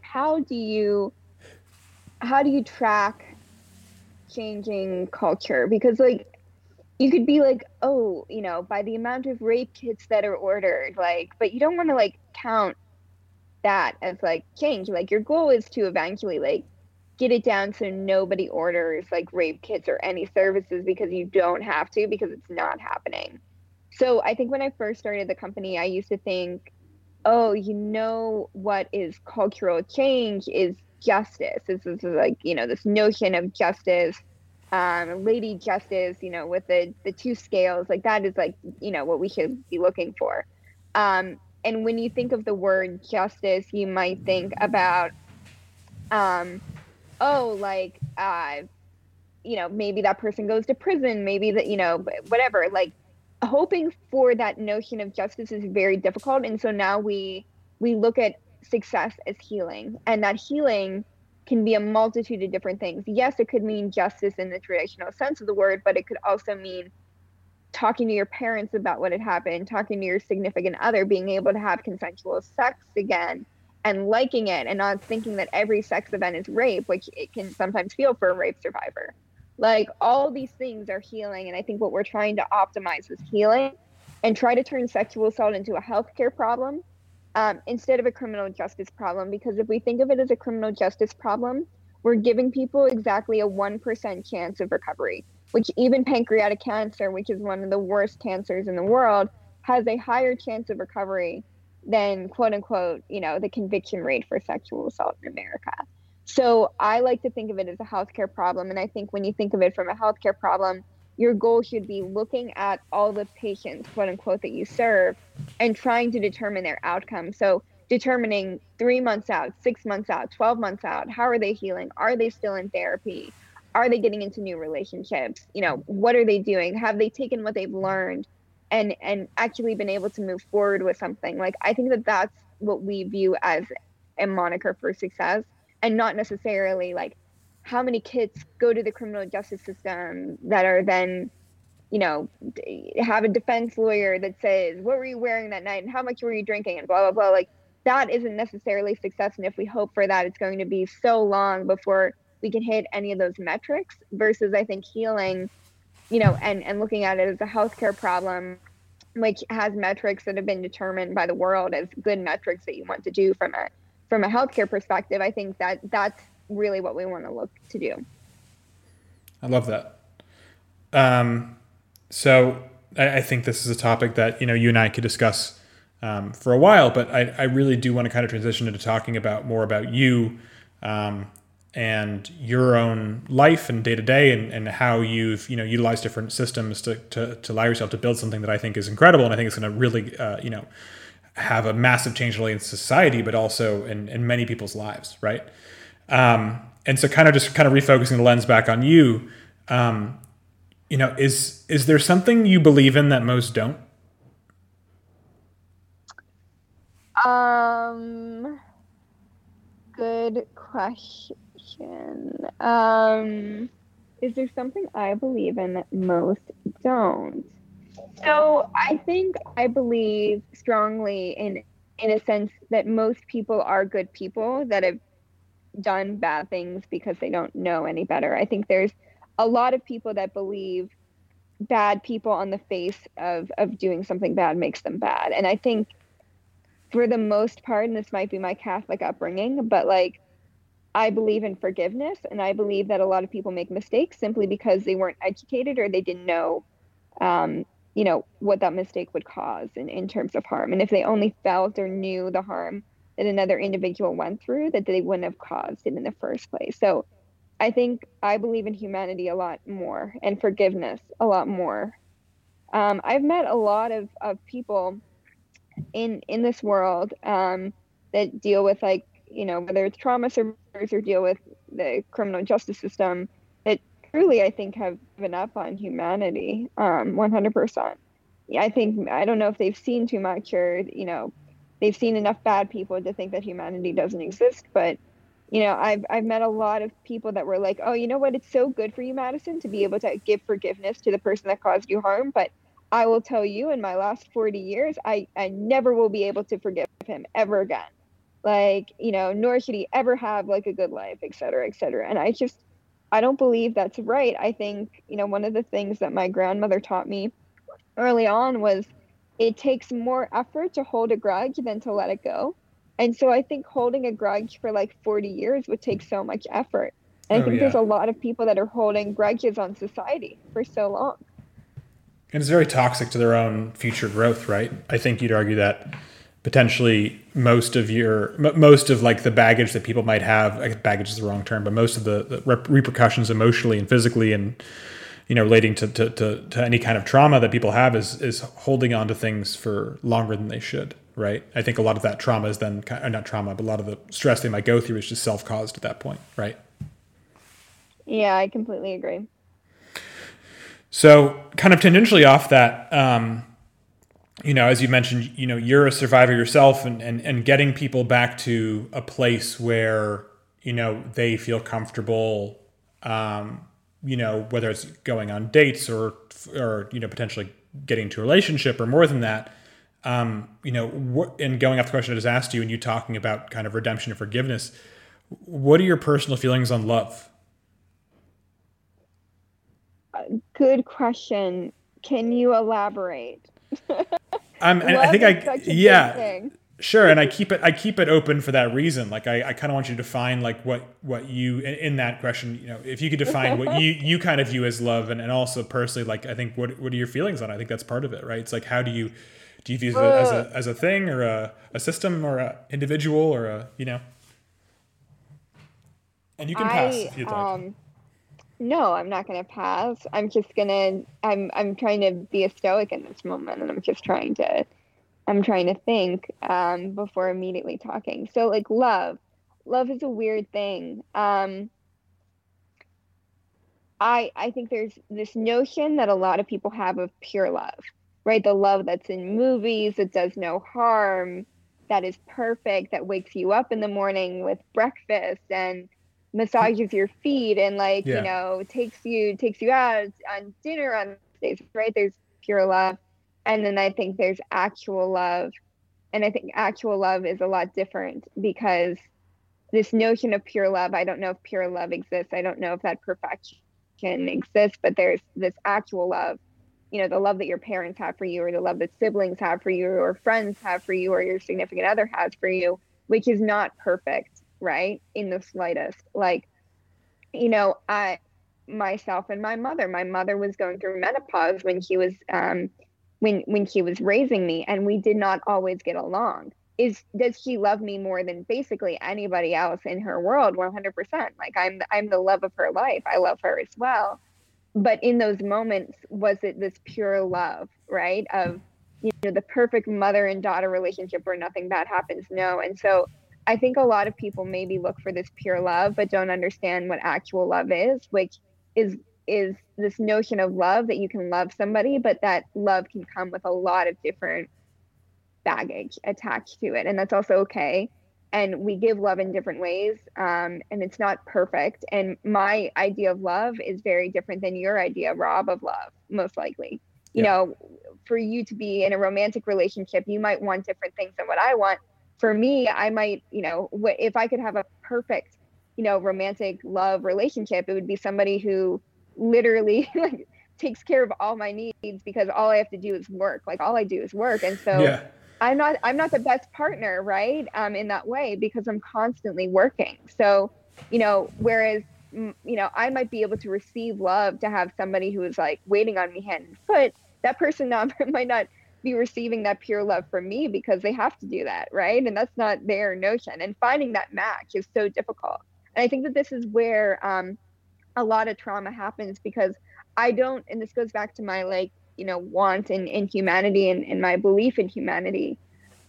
how do you how do you track changing culture? Because like you could be like, oh, you know, by the amount of rape kits that are ordered, like, but you don't want to like count that as like change. Like your goal is to eventually like get it down so nobody orders like rape kits or any services because you don't have to because it's not happening. So I think when I first started the company, I used to think, oh, you know what is cultural change is justice. This is like, you know, this notion of justice, um, lady justice, you know, with the, the two scales, like that is like, you know, what we should be looking for. Um, and when you think of the word justice, you might think about, um, oh, like, uh, you know, maybe that person goes to prison, maybe that, you know, whatever, like, hoping for that notion of justice is very difficult and so now we we look at success as healing and that healing can be a multitude of different things. Yes it could mean justice in the traditional sense of the word but it could also mean talking to your parents about what had happened talking to your significant other being able to have consensual sex again and liking it and not thinking that every sex event is rape which it can sometimes feel for a rape survivor. Like all these things are healing and i think what we're trying to optimize is healing and try to turn sexual assault into a healthcare problem um, instead of a criminal justice problem because if we think of it as a criminal justice problem we're giving people exactly a 1% chance of recovery which even pancreatic cancer which is one of the worst cancers in the world has a higher chance of recovery than quote unquote, you know, the conviction rate for sexual assault in America. So I like to think of it as a healthcare problem. And I think when you think of it from a healthcare problem, your goal should be looking at all the patients, quote unquote, that you serve and trying to determine their outcome. So determining three months out, six months out, 12 months out, how are they healing? Are they still in therapy? Are they getting into new relationships? You know, what are they doing? Have they taken what they've learned and and actually been able to move forward with something? Like I think that that's what we view as a moniker for success and not necessarily like how many kids go to the criminal justice system that are then you know have a defense lawyer that says what were you wearing that night and how much were you drinking? and blah blah blah. Like that isn't necessarily success. And if we hope for that it's going to be so long before we can hit any of those metrics versus i think healing you know and and looking at it as a healthcare problem which has metrics that have been determined by the world as good metrics that you want to do from a from a healthcare perspective. I think that that's really what we want to look to do. I love that. Um, so I, I, think this is a topic that you know you and I could discuss um, for a while, but I, I, really do want to kind of transition into talking about more about you um, and your own life and day to day and, how you've you know utilized different systems to, to, to allow yourself to build something that I think is incredible and I think it's going to really uh, you know have a massive change only in society but also in, in many people's lives, right? Um, and so kind of just kind of refocusing the lens back on you, um, you know, is is there something you believe in that most don't? Um, good question. Um, is there something I believe in that most don't? So I think I believe strongly in in a sense that most people are good people that have done bad things because they don't know any better. I think there's a lot of people that believe bad people on the face of of doing something bad makes them bad. And I think for the most part, and this might be my Catholic upbringing, but like I believe in forgiveness and I believe that a lot of people make mistakes simply because they weren't educated or they didn't know um, you know, what that mistake would cause in, in terms of harm. And if they only felt or knew the harm that another individual went through that they wouldn't have caused it in the first place. So I think I believe in humanity a lot more and forgiveness a lot more. Um, I've met a lot of, of people in in this world um, that deal with like you know whether it's trauma survivors or deal with the criminal justice system that truly I think have given up on humanity um, 100%. I think I don't know if they've seen too much or you know they've seen enough bad people to think that humanity doesn't exist. But you know, I've I've met a lot of people that were like, oh, you know what? It's so good for you, Madison, to be able to give forgiveness to the person that caused you harm. But I will tell you, in my last 40 years, I, I never will be able to forgive him ever again. Like, you know, nor should he ever have like a good life, et cetera, et cetera. And I just, I don't believe that's right. I think, you know, one of the things that my grandmother taught me early on was it takes more effort to hold a grudge than to let it go. And so I think holding a grudge for like 40 years would take so much effort. And oh, I think yeah. there's a lot of people that are holding grudges on society for so long. And it's very toxic to their own future growth, right? I think you'd argue that potentially most of your most of like the baggage that people might have baggage is the wrong term but most of the, the repercussions emotionally and physically and you know relating to, to, to, to, any kind of trauma that people have is is holding on to things for longer than they should right? I think a lot of that trauma is then not trauma but a lot of the stress they might go through is just self-caused at that point right? Yeah i completely agree. So kind of tangentially off that um, you know as you mentioned you know you're a survivor yourself and, and and getting people back to a place where you know they feel comfortable um, you know whether it's going on dates or or you know potentially getting into a relationship or more than that um, you know what and going off the question I just asked you and you talking about kind of redemption and forgiveness what are your personal feelings on love? Good question. Can you elaborate? Um, [laughs] I think I yeah Sure, and I keep it I keep it open for that reason. Like I, I kind of want you to define like what what you in, in, that question, you know, if you could define what you you kind of view as love and, and also personally like I think what what are your feelings on it? I think that's part of it, right? It's like how do you Do you view it as a as a thing or a, a system or a individual or a you know? And you can pass I if you'd like. um no, I'm not gonna pass. I'm just gonna I'm I'm trying to be a stoic in this moment and I'm just trying to I'm trying to think um before immediately talking. So like love. Love is a weird thing. Um I I think there's this notion that a lot of people have of pure love, right? The love that's in movies that does no harm, that is perfect, that wakes you up in the morning with breakfast and massages your feet and like Yeah. you know takes you takes you out on dinner on days, right? There's pure love, and then I think there's actual love, and I think actual love is a lot different because this notion of pure love, I don't know if pure love exists. I don't know if that perfection exists, but there's this actual love, you know, the love that your parents have for you, or the love that siblings have for you, or friends have for you, or your significant other has for you, which is not perfect, right? In the slightest. Like, you know, I myself and my mother, my mother was going through menopause when she was um when when she was raising me and we did not always get along. Is does she love me more than basically anybody else in her world? 100% like i'm i'm the love of her life. I love her as well. But in those moments was it this pure love right? Of you know the perfect mother and daughter relationship where nothing bad happens? No. And so i think a lot of people maybe look for this pure love but don't understand what actual love is which is is this notion of love that you can love somebody but that love can come with a lot of different baggage attached to it and that's also okay. And we give love in different ways um, and it's not perfect. And my idea of love is very different than your idea rob of love most likely. You Yeah. know for you to be in a romantic relationship you might want different things than what i want. For me i might you know if i could have a perfect you know romantic love relationship it would be somebody who literally [laughs] like takes care of all my needs because all i have to do is work like all i do is work and so yeah. I'm not I'm not the best partner, right? Um, in that way because I'm constantly working. So, you know, whereas you know I might be able to receive love to have somebody who is like waiting on me hand and foot. That person [laughs] not, might not be receiving that pure love from me because they have to do that, right? And that's not their notion. And finding that match is so difficult. And I think that this is where um, a lot of trauma happens because I don't, and this goes back to my like you know want in, in humanity and, and my belief in humanity.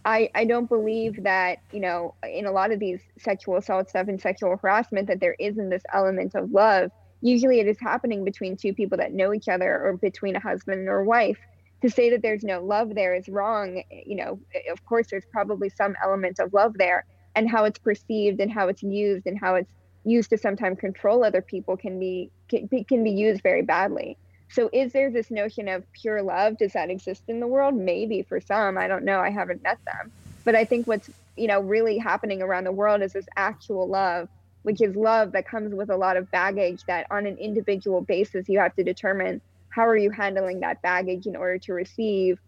I, I don't believe that you know in a lot of these sexual assault stuff and sexual harassment that there isn't this element of love. Usually it is happening between two people that know each other or between a husband or wife. To say that there's no love there is wrong you know of course there's probably some element of love there and how it's perceived and how it's used and how it's used to sometimes control other people can be can, be- used very badly so is there this notion of pure love? Does that exist in the world? Maybe for some. I don't know. I haven't met them. But I think what's, you know, really happening around the world is this actual love, which is love that comes with a lot of baggage that on an individual basis you have to determine how are you handling that baggage in order to receive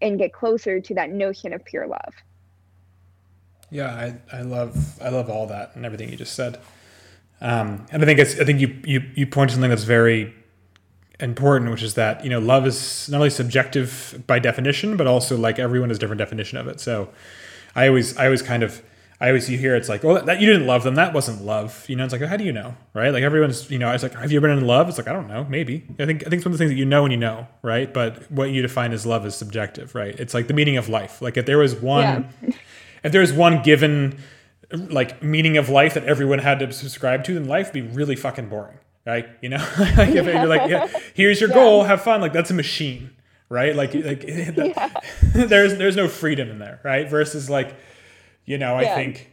and get closer to that notion of pure love. Yeah, I, I love I love all that and everything you just said. Um, and I think it's I think you you you point to something that's very important, which is that you know love is not only subjective by definition, but also like everyone has a different definition of it. So I always I always kind of I always you hear it's like, well, that you didn't love them. That wasn't love. You know, it's like, how do you know, right? Like everyone's, you know, I was like, have you ever been in love? It's like, I don't know, maybe. I think I think it's one of the things that you know when you know, right? But what you define as love is subjective, right? It's like the meaning of life. Like if there was one, if there was one given like meaning of life that everyone had to subscribe to, then life would be really fucking boring, right? You know, [laughs] like if you're like, yeah, here's your goal, have fun. Like that's a machine, right? Like [laughs] like [laughs] there's there's no freedom in there, right? Versus like, you know, I Yeah. think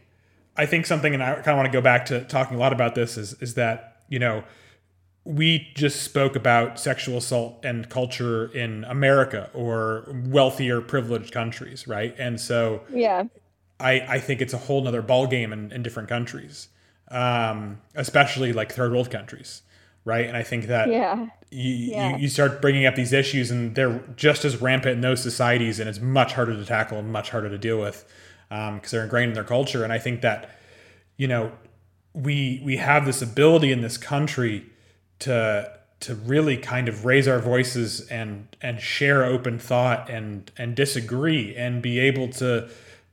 I think something, and I kind of want to go back to talking a lot about this is is that you know we just spoke about sexual assault and culture in America or wealthier, privileged countries, right? And so Yeah. I, I think it's a whole nother ballgame in, in different countries, um, especially like third world countries, right? And I think that Yeah. you, Yeah. you, you start bringing up these issues and they're just as rampant in those societies and it's much harder to tackle and much harder to deal with because they're ingrained in their culture. And I think that, you know, we we have this ability in this country to to really kind of raise our voices and and share open thought and and disagree and be able to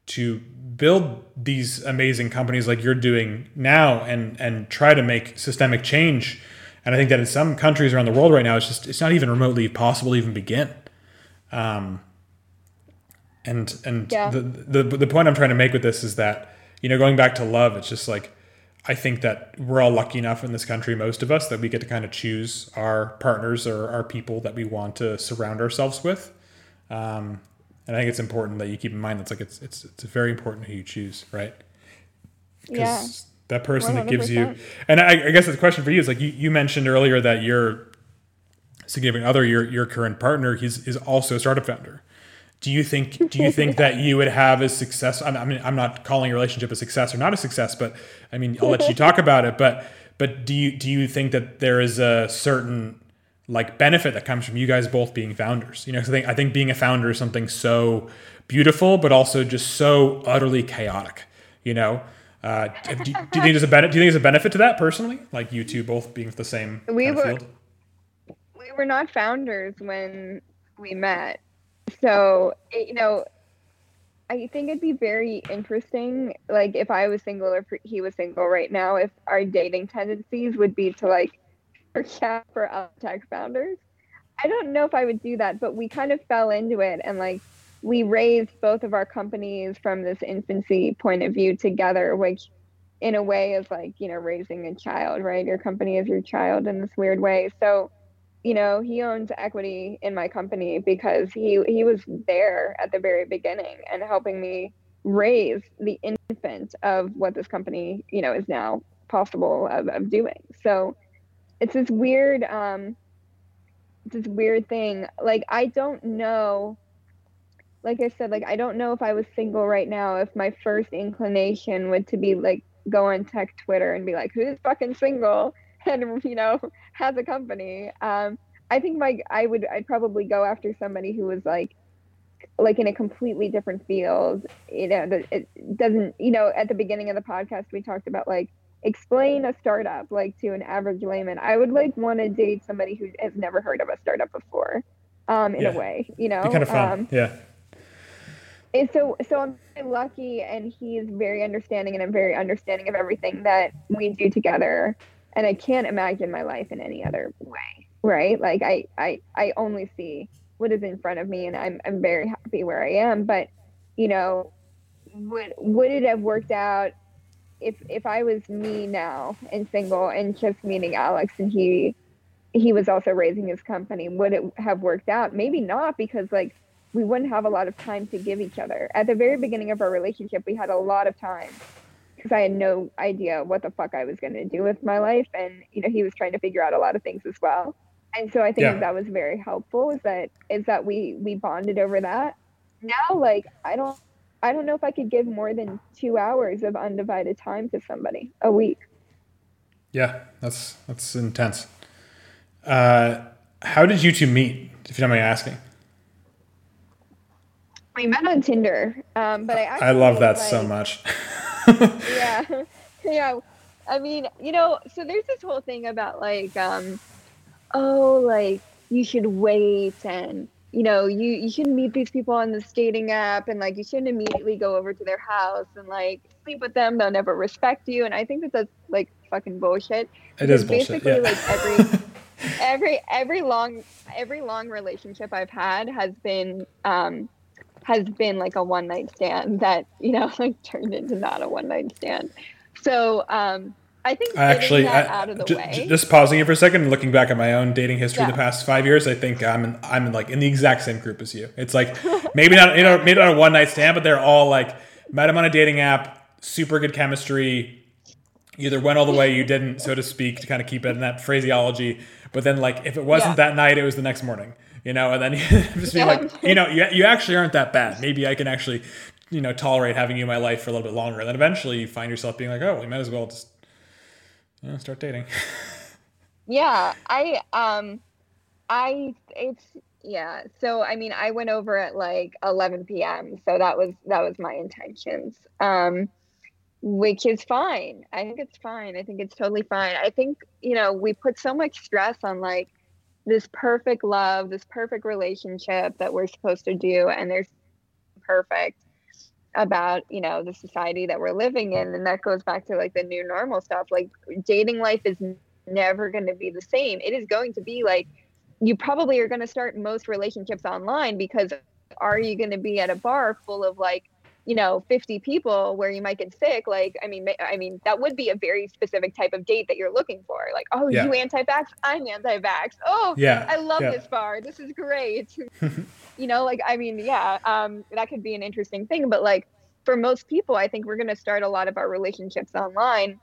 to build these amazing companies like you're doing now and and try to make systemic change and i think that in some countries around the world right now it's just it's not even remotely possible to even begin um and and Yeah. the, the the point i'm trying to make with this is that you know going back to love it's just like I think that we're all lucky enough in this country, most of us, that we get to kind of choose our partners or our people that we want to surround ourselves with. Um, and I think it's important that you keep in mind that's like it's it's it's very important who you choose, right? Yeah. that person that gives you and I, I guess the question for you is like you, you mentioned earlier that your significant other, your your current partner, he's is also a startup founder. Do you think do you think [laughs] that you would have a success? I mean, I'm not calling your relationship a success or not a success, but I mean, I'll let you [laughs] talk about it. But but do you do you think that there is a certain like benefit that comes from you guys both being founders? You know, I think I think being a founder is something so beautiful, but also just so utterly chaotic. You know, uh, do, you- do you think there's a benefit? Do you think there's a benefit to that personally? Like you two both being the same We were- field? we were not founders when we met. So, it- you know, I think it'd be very interesting, like if I was single or he was single right now, if our dating tendencies would be to like chat for other tech founders. I don't know if I would do that, but we kind of fell into it and like we raised both of our companies from this infancy point of view together, which in a way is like, you know, raising a child, right? Your company is your child in this weird way. So, you know, he owns equity in my company because he he was there at the very beginning and helping me raise the infant of what this company, you know, is now possible of, of doing. So it's this weird um this weird thing. Like I don't know like I said, like I don't know if I was single right now, if my first inclination would to be like go on tech Twitter and be like, who's fucking single [laughs] and you know has a company. Um, I think my I would I'd probably go after somebody who was like like in a completely different field. You know, that it doesn't. You know, at the beginning of the podcast, we talked about like explain a startup like to an average layman. I would like want to date somebody who has never heard of a startup before. Um, in Yeah. a way, you know, Be kind of fun. Um, yeah. and so so I'm very lucky and he's very understanding and I'm very understanding of everything that we do together and I can't imagine my life in any other way right like I I I only see what is in front of me and I'm I'm very happy where I am but you know would would it have worked out if if I was me now and single and just meeting Alex and he he was also raising his company would it have worked out maybe not because like we wouldn't have a lot of time to give each other. At the very beginning of our relationship, we had a lot of time because I had no idea what the fuck I was going to do with my life, and you know he was trying to figure out a lot of things as well. And so I think Yeah. that, that was very helpful. Is that is that we we bonded over that. Now, like I don't I don't know if I could give more than two hours of undivided time to somebody a week. Yeah, that's that's intense. Uh, how did you two meet? If you don't mind asking. We met on Tinder, um, but I I love that so much. [laughs] yeah [laughs] yeah i mean you know so there's this whole thing about like um oh like you should wait and you know you you shouldn't meet these people on this dating app and like you shouldn't immediately go over to their house and like sleep with them they'll never respect you and i think that that's like fucking bullshit It is bullshit. basically Yeah. like every [laughs] every every long every long relationship I've had has been um has been like a one night stand that you know [laughs] like turned into not a one night stand. So um I think I actually, that I, out of the ju- way. ju- just pausing you for a second and looking back at my own dating history Yeah. the past five years, I think I'm in, I'm in like in the exact same group as you. It's like maybe not you know maybe not a one night stand, but they're all like met him on a dating app, super good chemistry. Either went all the way, you didn't, so to speak, to kind of keep it in that phraseology. But then like if it wasn't Yeah. that night, it was the next morning. You know, and then [laughs] you just be Yeah. like, you know, you, you actually aren't that bad. Maybe I can actually, you know, tolerate having you in my life for a little bit longer. And then eventually you find yourself being like, oh, we might as well just know, start dating. [laughs] Yeah, I um I it's yeah. So I mean I went over at like 11 p.m. So that was that was my intentions. Um which is fine. I think it's fine. I think it's totally fine. I think, you know, we put so much stress on like this perfect love, this perfect relationship that we're supposed to do, and there's perfect about you know the society that we're living in and that goes back to like the new normal stuff like dating life is never going to be the same. It is going to be like you probably are going to start most relationships online because are you going to be at a bar full of like you know 50 people where you might get sick like i mean i mean that would be a very specific type of date that you're looking for. Like oh yeah. you anti-vax i'm anti-vax. Oh yeah i love yeah. this bar this is great. [laughs] You know like i mean yeah um that could be an interesting thing but like for most people i think we're going to start a lot of our relationships online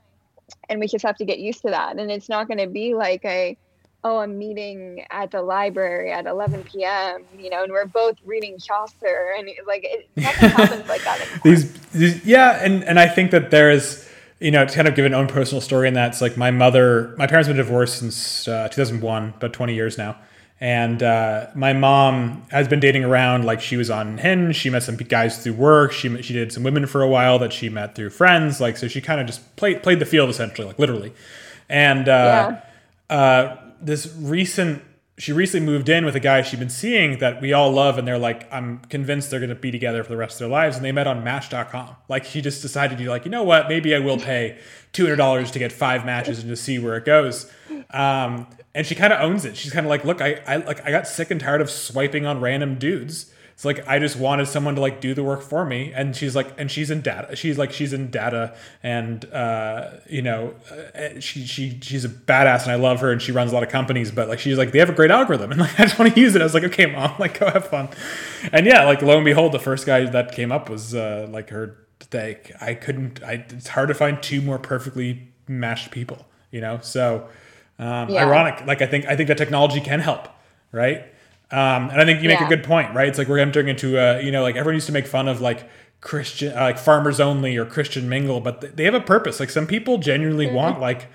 and we just have to get used to that. And it's not going to be like a oh, I'm meeting at the library at 11 p.m., you know, and we're both reading Chaucer. And like, it [laughs] nothing happens like that. These, these, yeah. And, and I think that there is, you know, to kind of give an own personal story in that, it's like my mother, my parents have been divorced since uh, 2001, about 20 years now. And uh, my mom has been dating around. Like she was on Hinge. She met some guys through work. She she did some women for a while that she met through friends. Like so, she kind of just played played the field essentially, like literally. And uh, yeah. uh, this recent she recently moved in with a guy she'd been seeing that we all love and they're like i'm convinced they're going to be together for the rest of their lives and they met on match.com like she just decided to be like you know what? Maybe i will pay $200 to get five matches and just see where it goes. Um, and she kind of owns it. She's kind of like look I, I like i got sick and tired of swiping on random dudes it's like I just wanted someone to like do the work for me, and she's like, and she's in data. She's like, she's in data, and uh, you know, uh, she she she's a badass, and I love her, and she runs a lot of companies. But like, she's like, they have a great algorithm, [laughs] and like, I just want to use it. I was like, okay, mom, [laughs] like, go have fun. And yeah, like, lo and behold, the first guy that came up was uh, like her. Like, I couldn't. I it's hard to find two more perfectly matched people. You know, so um, yeah. ironic. Like, I think I think that technology can help, right? Um, and I think you make yeah. a good point, right? It's like we're entering into a, you know, like everyone used to make fun of like Christian, uh, like farmers only or Christian mingle, but they have a purpose. Like some people genuinely mm-hmm. want like,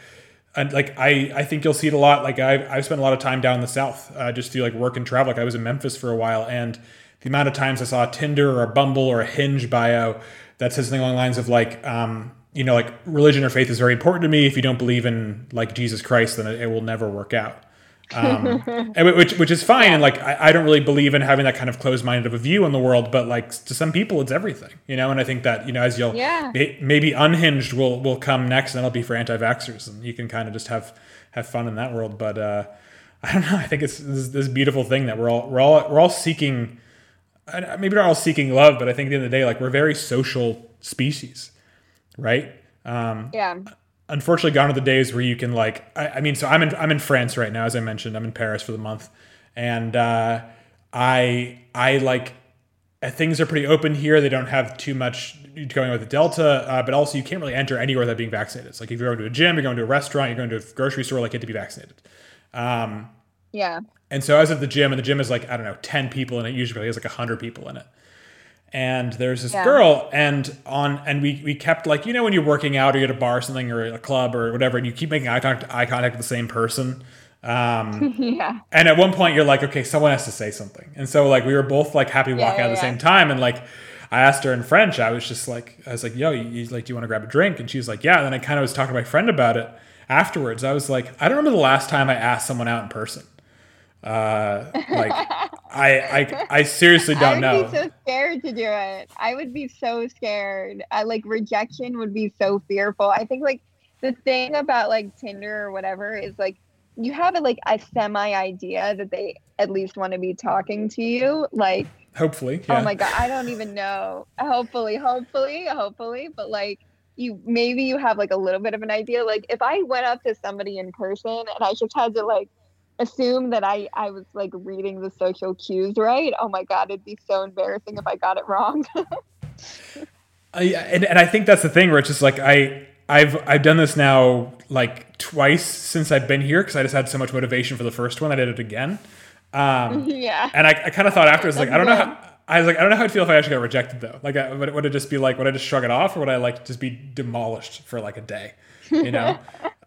and like I, I think you'll see it a lot. Like I've, I've spent a lot of time down in the South, uh, just through like work and travel. Like I was in Memphis for a while, and the amount of times I saw a Tinder or a Bumble or a Hinge bio that says something along the lines of like, um, you know, like religion or faith is very important to me. If you don't believe in like Jesus Christ, then it, it will never work out um, [laughs] and which which is fine. And like I, I, don't really believe in having that kind of closed minded of a view on the world, but like to some people, it's everything, you know. And I think that you know, as you'll yeah. maybe unhinged will will come next, and that'll be for anti vaxxers, and you can kind of just have have fun in that world. But uh, [laughs] I don't know. I think it's this, this beautiful thing that we're all we're all we're all seeking. Maybe not all seeking love, but I think at the end of the day, like we're very social species, right? Um, yeah unfortunately gone are the days where you can like I, I, mean so I'm in I'm in France right now as I mentioned. I'm in Paris for the month. And uh, I I like uh, things are pretty open here. They don't have too much going with the Delta uh, but also you can't really enter anywhere without being vaccinated. It's like if you're going to a gym you're going to a restaurant you're going to a grocery store like you have to be vaccinated. Um, yeah. and so I was at the gym and the gym is like I don't know 10 people in it. Usually has like 100 people in it and there's this yeah. girl and on and we we kept like you know when you're working out or you're at a bar or something or a club or whatever and you keep making eye contact eye contact with the same person um [laughs] yeah and at one point you're like okay someone has to say something and so like we were both like happy walking yeah, yeah, out at the same time and like I asked her in French. I was just like, I was like, "Yo, you, you like, do you want to grab a drink?" And she was like, "Yeah." And then I kind of was talking to my friend about it afterwards. I was like, I don't remember the last time I asked someone out in person. Uh, like [laughs] I, I, I seriously don't know. I would know. Be so scared to do it. I would be so scared. I like rejection would be so fearful. I think like the thing about like Tinder or whatever is like you have a, like a semi idea that they at least want to be talking to you. Like hopefully. Oh yeah. Oh my god, I don't even know. Hopefully, hopefully, hopefully, but like you maybe you have like a little bit of an idea. Like if I went up to somebody in person and I just had to like assume that I I was like reading the social cues right. Oh my god, it'd be so embarrassing if I got it wrong. [laughs] I, and, and I think that's the thing where it's just like I I've I've done this now like twice since I've been here because I just had so much motivation for the first one. I did it again. Um, [laughs] yeah. And I, I kind of thought after, I was like, I don't know how, I was like, I don't know how I'd feel if I actually got rejected though. Like, I, would, would it just be like, would I just shrug it off or would I like just be demolished for like a day? You know?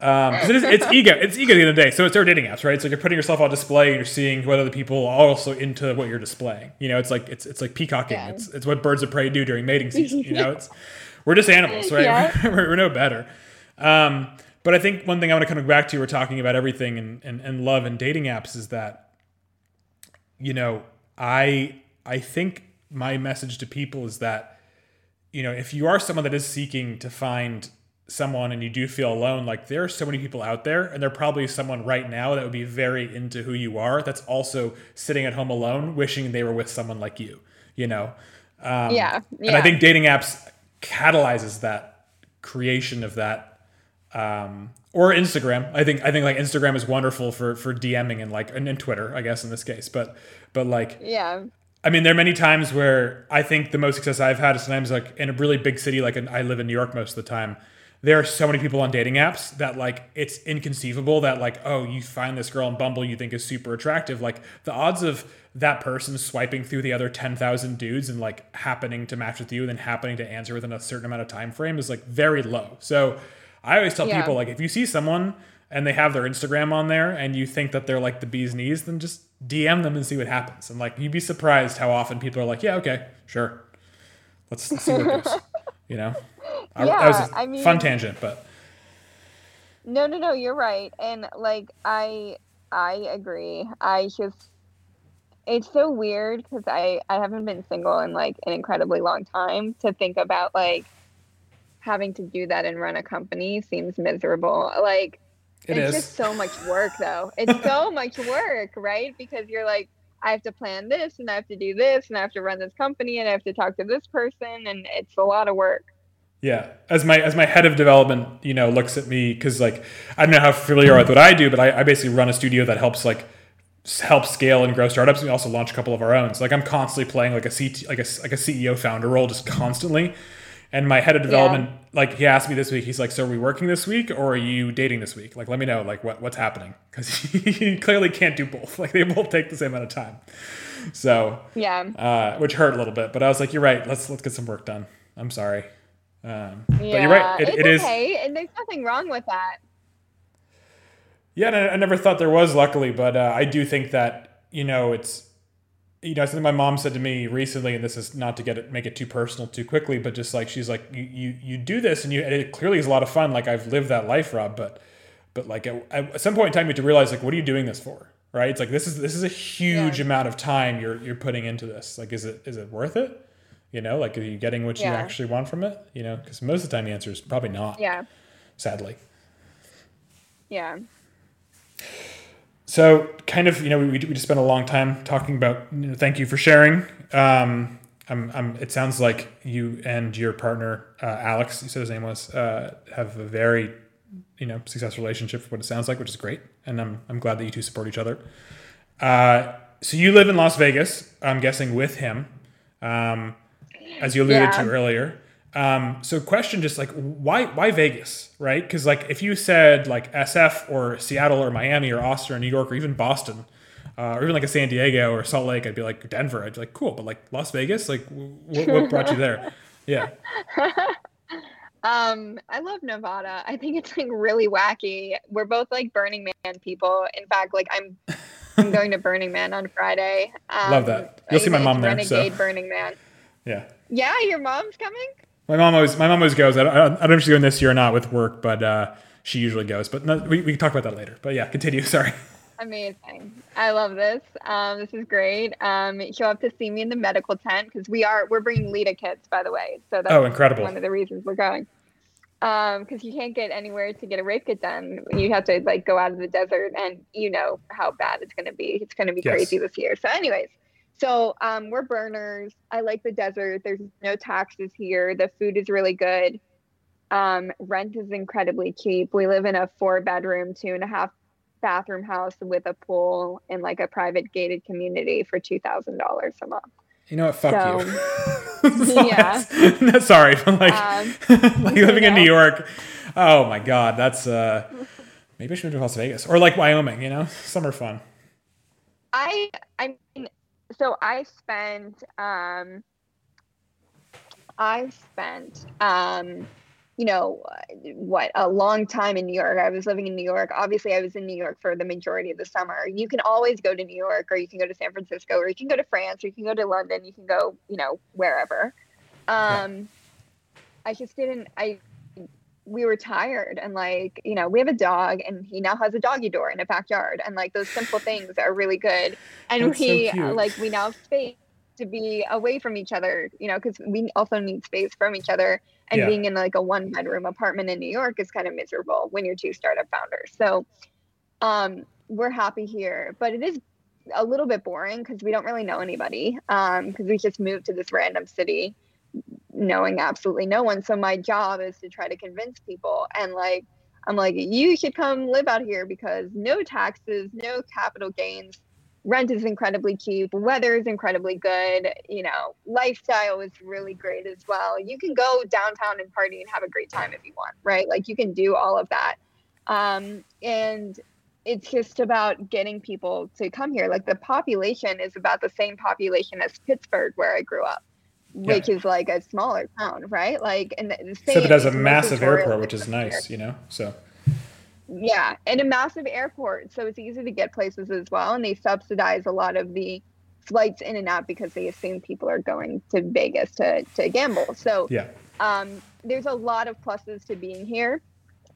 Um, it is, it's ego. It's ego at the end of the day. So it's our dating apps, right? So you're putting yourself on display. And you're seeing whether the people are also into what you're displaying. You know, it's like it's it's like peacocking. Yeah. It's it's what birds of prey do during mating [laughs] season. You know, it's we're just animals, right? Yeah. [laughs] we're, we're, no better. Um, but I think one thing I want to come back to, we're talking about everything and, and, and love and dating apps is that, you know, I I think my message to people is that, you know, if you are someone that is seeking to find someone and you do feel alone, like there are so many people out there, and there probably someone right now that would be very into who you are. That's also sitting at home alone, wishing they were with someone like you. You know. Um, yeah, yeah. And I think dating apps catalyzes that creation of that. Um, or Instagram. I think I think like Instagram is wonderful for for DMing and like and, and Twitter, I guess in this case. But but like yeah. I mean, there are many times where I think the most success I've had is sometimes like in a really big city, like in, I live in New York most of the time there are so many people on dating apps that like it's inconceivable that like oh you find this girl on Bumble you think is super attractive like the odds of that person swiping through the other 10,000 dudes and like happening to match with you and then happening to answer within a certain amount of time frame is like very low. So I always tell Yeah. people like if you see someone and they have their Instagram on there and you think that they're like the bee's knees then just DM them and see what happens. And like you'd be surprised how often people are like yeah okay sure let's, let's see what goes. [laughs] you know? I, that was Yeah, a I mean- fun tangent, but No, no, no, you're right. And like I I agree. I just it's so weird cuz I I haven't been single in like an incredibly long time to think about like having to do that and run a company seems miserable. Like it it's is. just so much work though. It's so [laughs] much work, right? Because you're like I have to plan this and I have to do this and I have to run this company and I have to talk to this person and it's a lot of work. Yeah, as my as my head of development, you know, looks at me because like I don't know how familiar you are with what I do, but I, I basically run a studio that helps like help scale and grow startups. We also launch a couple of our own. So like I'm constantly playing like a CT, like a like a CEO founder role, just constantly. And my head of development, like he asked me this week, he's like, "So are we working this week or are you dating this week? Like, let me know like what what's happening because he [laughs] clearly can't do both. Like they both take the same amount of time. So Yeah. uh, which hurt a little bit, but I was like, "You're right. Let's let's get some work done." I'm sorry. Um, Yeah. but you're right. It, it's it is. okay. And there's nothing wrong with that. Yeah, and I, I never thought there was, luckily, but uh, I do think that you know it's you know something my mom said to me recently, and this is not to get it make it too personal too quickly, but just like she's like you you, you do this and you and it clearly is a lot of fun. Like I've lived that life, Rob, but but like at, at some point in time, you have to realize like what are you doing this for? Right? It's like this is this is a huge Yeah. amount of time you're you're putting into this. Like, is it is it worth it? You know, like are you getting what you actually want from it? You know, because most of the time the answer is probably not. Yeah. Sadly. Yeah. So, kind of, you know, we, we just spent a long time talking about. You know, thank you for sharing. Um, I'm, I'm, it sounds like you and your partner, uh, Alex, you said his name was, uh, have a very, you know, successful relationship. For what it sounds like, which is great, and I'm, I'm glad that you two support each other. Uh, so you live in Las Vegas, I'm guessing, with him, um, as you alluded Yeah. to earlier. Um, so question just like why why Vegas, right? Because like if you said like SF or Seattle or Miami or Austin or New York or even Boston, uh, or even like a San Diego or Salt Lake, I'd be like Denver. I'd be like cool, but like Las Vegas, like what, what [laughs] brought you there? Yeah, [laughs] Um, I love Nevada. I think it's like really wacky. We're both like Burning Man people. In fact, like I'm I'm [laughs] going to Burning Man on Friday. Um, Love that. You'll see my mom there, Renegade so. Burning Man. Yeah. Yeah, your mom's coming? My mom always my mom always goes. I don't, I don't know if she's going this year or not with work, but uh, she usually goes. But no, we we can talk about that later. But yeah, continue. [laughs] Sorry. Amazing. I love this. Um, this is great. Um, she'll have to see me in the medical tent because we are we're bringing Leda kits, by the way. So that's Oh, incredible. one of the reasons we're going. Um, because you can't get anywhere to get a rape kit done. You have to like go out of the desert, and you know how bad it's going to be. It's going to be Yes. crazy this year. So, anyways, so um, we're burners. I like the desert. There's no taxes here. The food is really good. Um, rent is incredibly cheap. We live in a four bedroom, two and a half bathroom house with a pool in like a private gated community for two thousand dollars a month. You know what? Fuck So, you. [laughs] [laughs] yeah. No, [laughs] Sorry, but like, Um, like living in know. New York. Oh my god, that's uh. Maybe I should move to Las Vegas or like Wyoming. You know, summer fun. I I mean, so I spent um, I spent um, you know, what a long time in New York. I was living in New York. Obviously, I was in New York for the majority of the summer. You can always go to New York, or you can go to San Francisco, or you can go to France, or you can go to London. You can go, you know, wherever. Um, I just didn't. I we were tired and like you know we have a dog and he now has a doggy door in a backyard and like those simple things are really good and That's so we cute. like we now have space to be away from each other you know because we also need space from each other and Yeah. being in like a one bedroom apartment in new york is kind of miserable when you're two startup founders so um we're happy here but it is a little bit boring because we don't really know anybody um because we just moved to this random city knowing absolutely no one. So my job is to try to convince people and like I'm like you should come live out here because no taxes, no capital gains, rent is incredibly cheap, weather is incredibly good, you know, lifestyle is really great as well. You can go downtown and party and have a great time if you want, right? Like you can do all of that. Um and it's just about getting people to come here. Like the population is about the same population as Pittsburgh where I grew up which is like a smaller town, right? Like, and the, the same. Except it has a massive airport, which is nice, you know. So Yeah, and a massive airport, so it's easy to get places as well. And they subsidize a lot of the flights in and out because they assume people are going to Vegas to to gamble. So yeah, um, there's a lot of pluses to being here,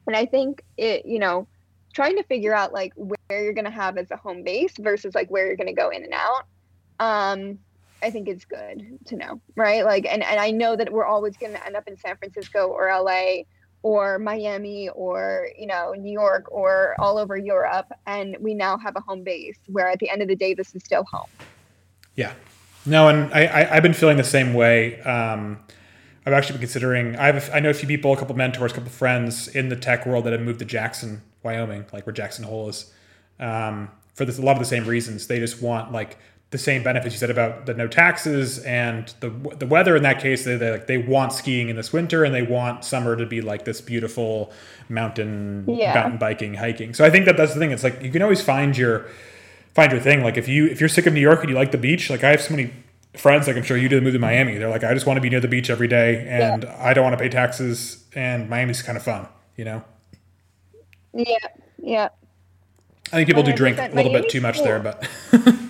and I think it, you know, trying to figure out like where you're going to have as a home base versus like where you're going to go in and out. Um, I think it's good to know, right? Like, and, and I know that we're always going to end up in San Francisco or LA or Miami or, you know, New York or all over Europe. And we now have a home base where at the end of the day, this is still home. yeah. No, and I, I I've been feeling the same way. Um, I've actually been considering. I have I know a few people, a couple mentors, a couple friends in the tech world that have moved to Jackson, Wyoming, like where Jackson Hole is, um, for this, a lot of the same reasons. They just want like the same benefits you said about the no taxes and the the weather. In that case, they they, like, they want skiing in this winter and they want summer to be like this beautiful mountain Yeah. mountain biking, hiking. So I think that that's the thing. It's like you can always find your find your thing. Like if you if you're sick of New York and you like the beach, like I have so many friends, like I'm sure you do, that move to Miami. They're like, I just want to be near the beach every day, and I don't want to pay taxes, and Miami's kind of fun, you know. Yeah. Yeah. I think people do drink a 100%. little bit too much cool. there, but [laughs]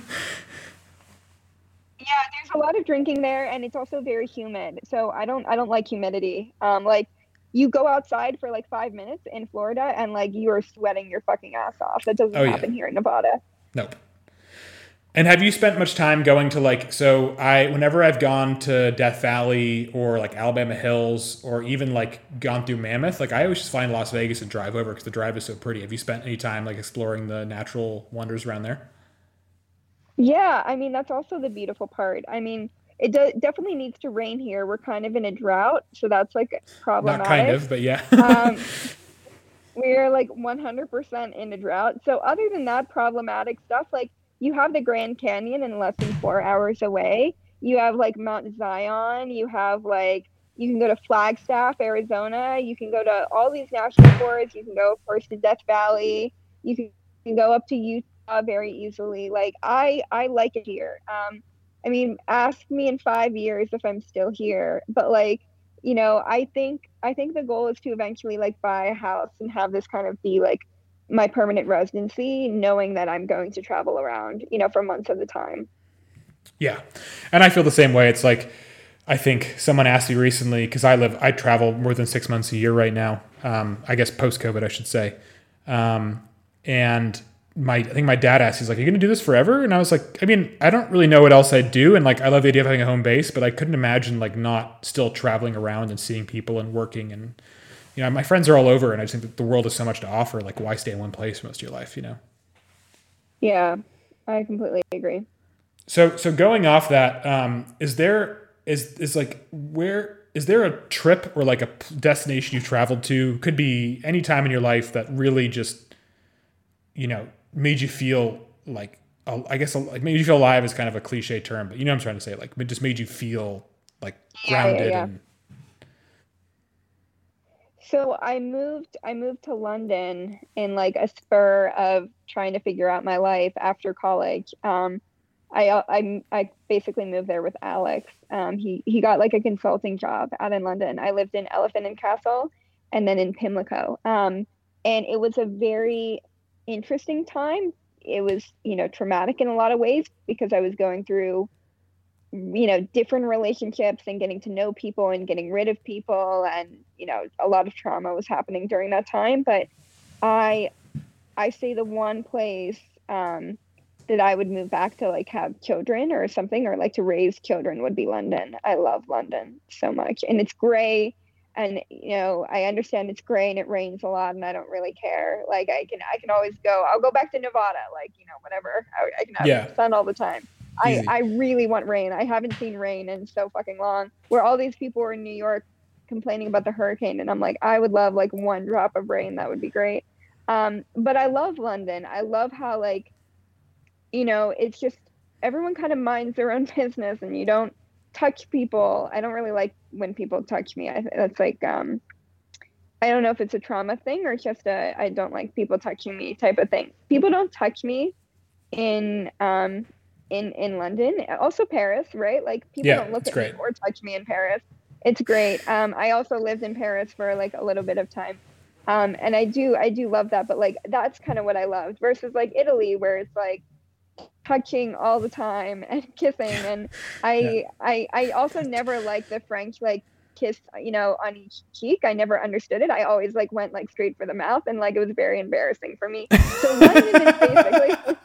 Yeah, there's a lot of drinking there, and it's also very humid. So I don't I don't like humidity. Um, like you go outside for like five minutes in Florida, and like you are sweating your fucking ass off. That doesn't Oh, yeah. happen here in Nevada. nope. And have you spent much time going to like so I whenever I've gone to Death Valley or like Alabama Hills or even like gone through Mammoth, like I always just find Las Vegas and drive over because the drive is so pretty. Have you spent any time like exploring the natural wonders around there? Yeah, I mean that's also the beautiful part. I mean, it do- definitely needs to rain here. We're kind of in a drought, so that's like problematic. Not kind of, but yeah. um, [laughs] we're like 100% in a drought. So other than that problematic stuff, like you have the Grand Canyon in less than four hours away. You have like Mount Zion. You have like you can go to Flagstaff, Arizona. You can go to all these national forests. You can go, of course, to Death Valley. You can, you can go up to Utah very easily. Like I, I like it here. Um, I mean, ask me in five years if I'm still here. But like, you know, I think I think the goal is to eventually like buy a house and have this kind of be like my permanent residency, knowing that I'm going to travel around, you know, for months at a time. Yeah. And I feel the same way. It's like, I think someone asked me recently, because I live, I travel more than six months a year right now. Um, I guess post COVID, I should say. Um, and my, I think my dad asked, he's like, Are you going to do this forever? And I was like, I mean, I don't really know what else I'd do. And like, I love the idea of having a home base, but I couldn't imagine like not still traveling around and seeing people and working. And, you know, my friends are all over and I just think that the world has so much to offer. Like, why stay in one place most of your life, you know? Yeah, I completely agree. So so going off that, um, is there is is like where is there a trip or like a destination you traveled to? Could be any time in your life that really just you know made you feel like uh, I guess like made you feel alive is kind of a cliche term, but you know I'm trying to say. Like it just made you feel like Yeah, yeah, grounded yeah. and So I moved I moved to London in like a spur of trying to figure out my life after college. Um, I I I basically moved there with Alex. Um, he he got like a consulting job out in London. I lived in Elephant and Castle, and then in Pimlico. Um, and it was a very interesting time. It was you know traumatic in a lot of ways because I was going through you know different relationships and getting to know people and getting rid of people. And you know a lot of trauma was happening during that time. But i i say the one place um that i would move back to like have children or something or like to raise children would be london. I love london so much. And it's gray and you know i understand it's gray and it rains a lot and i don't really care like i can i can always go i'll go back to nevada like you know whatever i, I can have Yeah. sun all the time I, Easy. I really want rain. I haven't seen rain in so fucking long. Where all these people were in New York complaining about the hurricane, and I'm like, I would love like one drop of rain. That would be great. Um, but I love London. I love how like, you know, it's just everyone kind of minds their own [laughs] business, and you don't touch people. I don't really like when people touch me. I that's like um, I don't know if it's a trauma thing or just a I don't like people touching me type of thing. People don't touch me in um in in London, also Paris, right? Like people Yeah, don't look at great. me or touch me in Paris. It's great. Um, I also lived in Paris for like a little bit of time, um, and I do I do love that. But like that's kind of what I loved versus like Italy, where it's like touching all the time and [laughs] kissing. And I I I also never liked the French like kiss, you know, on each cheek. I never understood it. I always like went like straight for the mouth, and like it was very embarrassing for me. So [laughs] London is basically.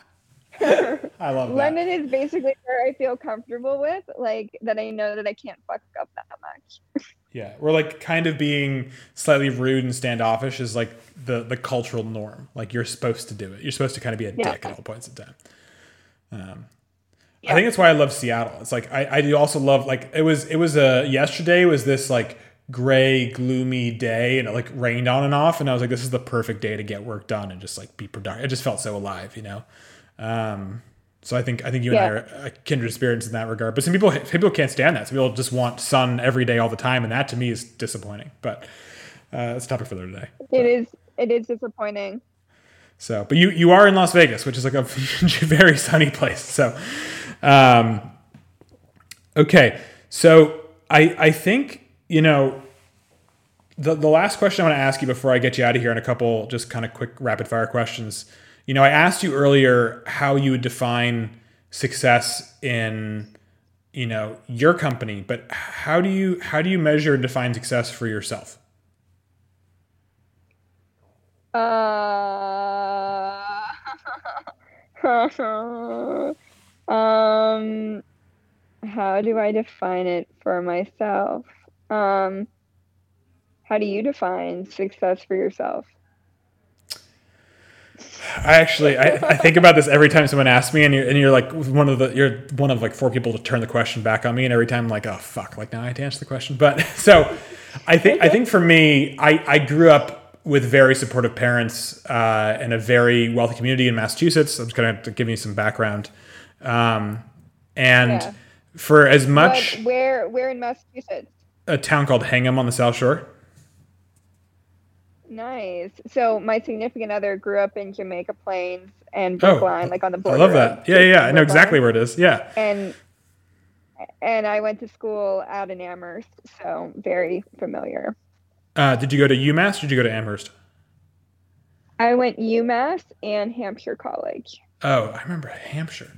[laughs] I love that. London is basically where I feel comfortable with, like that I know that I can't fuck up that much. Yeah, we're like kind of being slightly rude and standoffish is like the the cultural norm. Like you're supposed to do it. You're supposed to kind of be a Yeah. dick at all points in time. Um, I think that's why I love Seattle. It's like I, I do also love like it was it was a yesterday was this like gray gloomy day and it like rained on and off and I was like this is the perfect day to get work done and just like be productive. It just felt so alive, you know. Um, so I think I think you and I are a kindred spirits in that regard. But some people some people can't stand that. Some people just want sun every day all the time, and that to me is disappointing. But uh, that's a topic for another day. It is it is disappointing. So, but you you are in Las Vegas, which is like a [laughs] very sunny place. So, um, okay. So I I think you know the the last question I want to ask you before I get you out of here, and a couple just kind of quick rapid fire questions. You know, I asked you earlier how you would define success in you know your company, but how do you how do you measure and define success for yourself? Uh, [laughs] um, how do I define it for myself? Um, how do you define success for yourself? I actually I, I think about this every time someone asks me and you're and you're like one of the you're one of like four people to turn the question back on me and every time I'm like oh fuck like now I have to answer the question but [laughs] so I think I think for me I I grew up with very supportive parents uh, in a very wealthy community in Massachusetts I'm just gonna have to give you some background um, and Yeah. for as much What, where where in Massachusetts? a town called Hingham on the South Shore Nice. So my significant other grew up in Jamaica Plains and Oh, Brookline, like on the border. I love that yeah yeah, yeah I know exactly where it is yeah And and I went to school out in Amherst, so very familiar. Uh, did you go to UMass or did you go to Amherst I went UMass and Hampshire College. Oh, I remember Hampshire.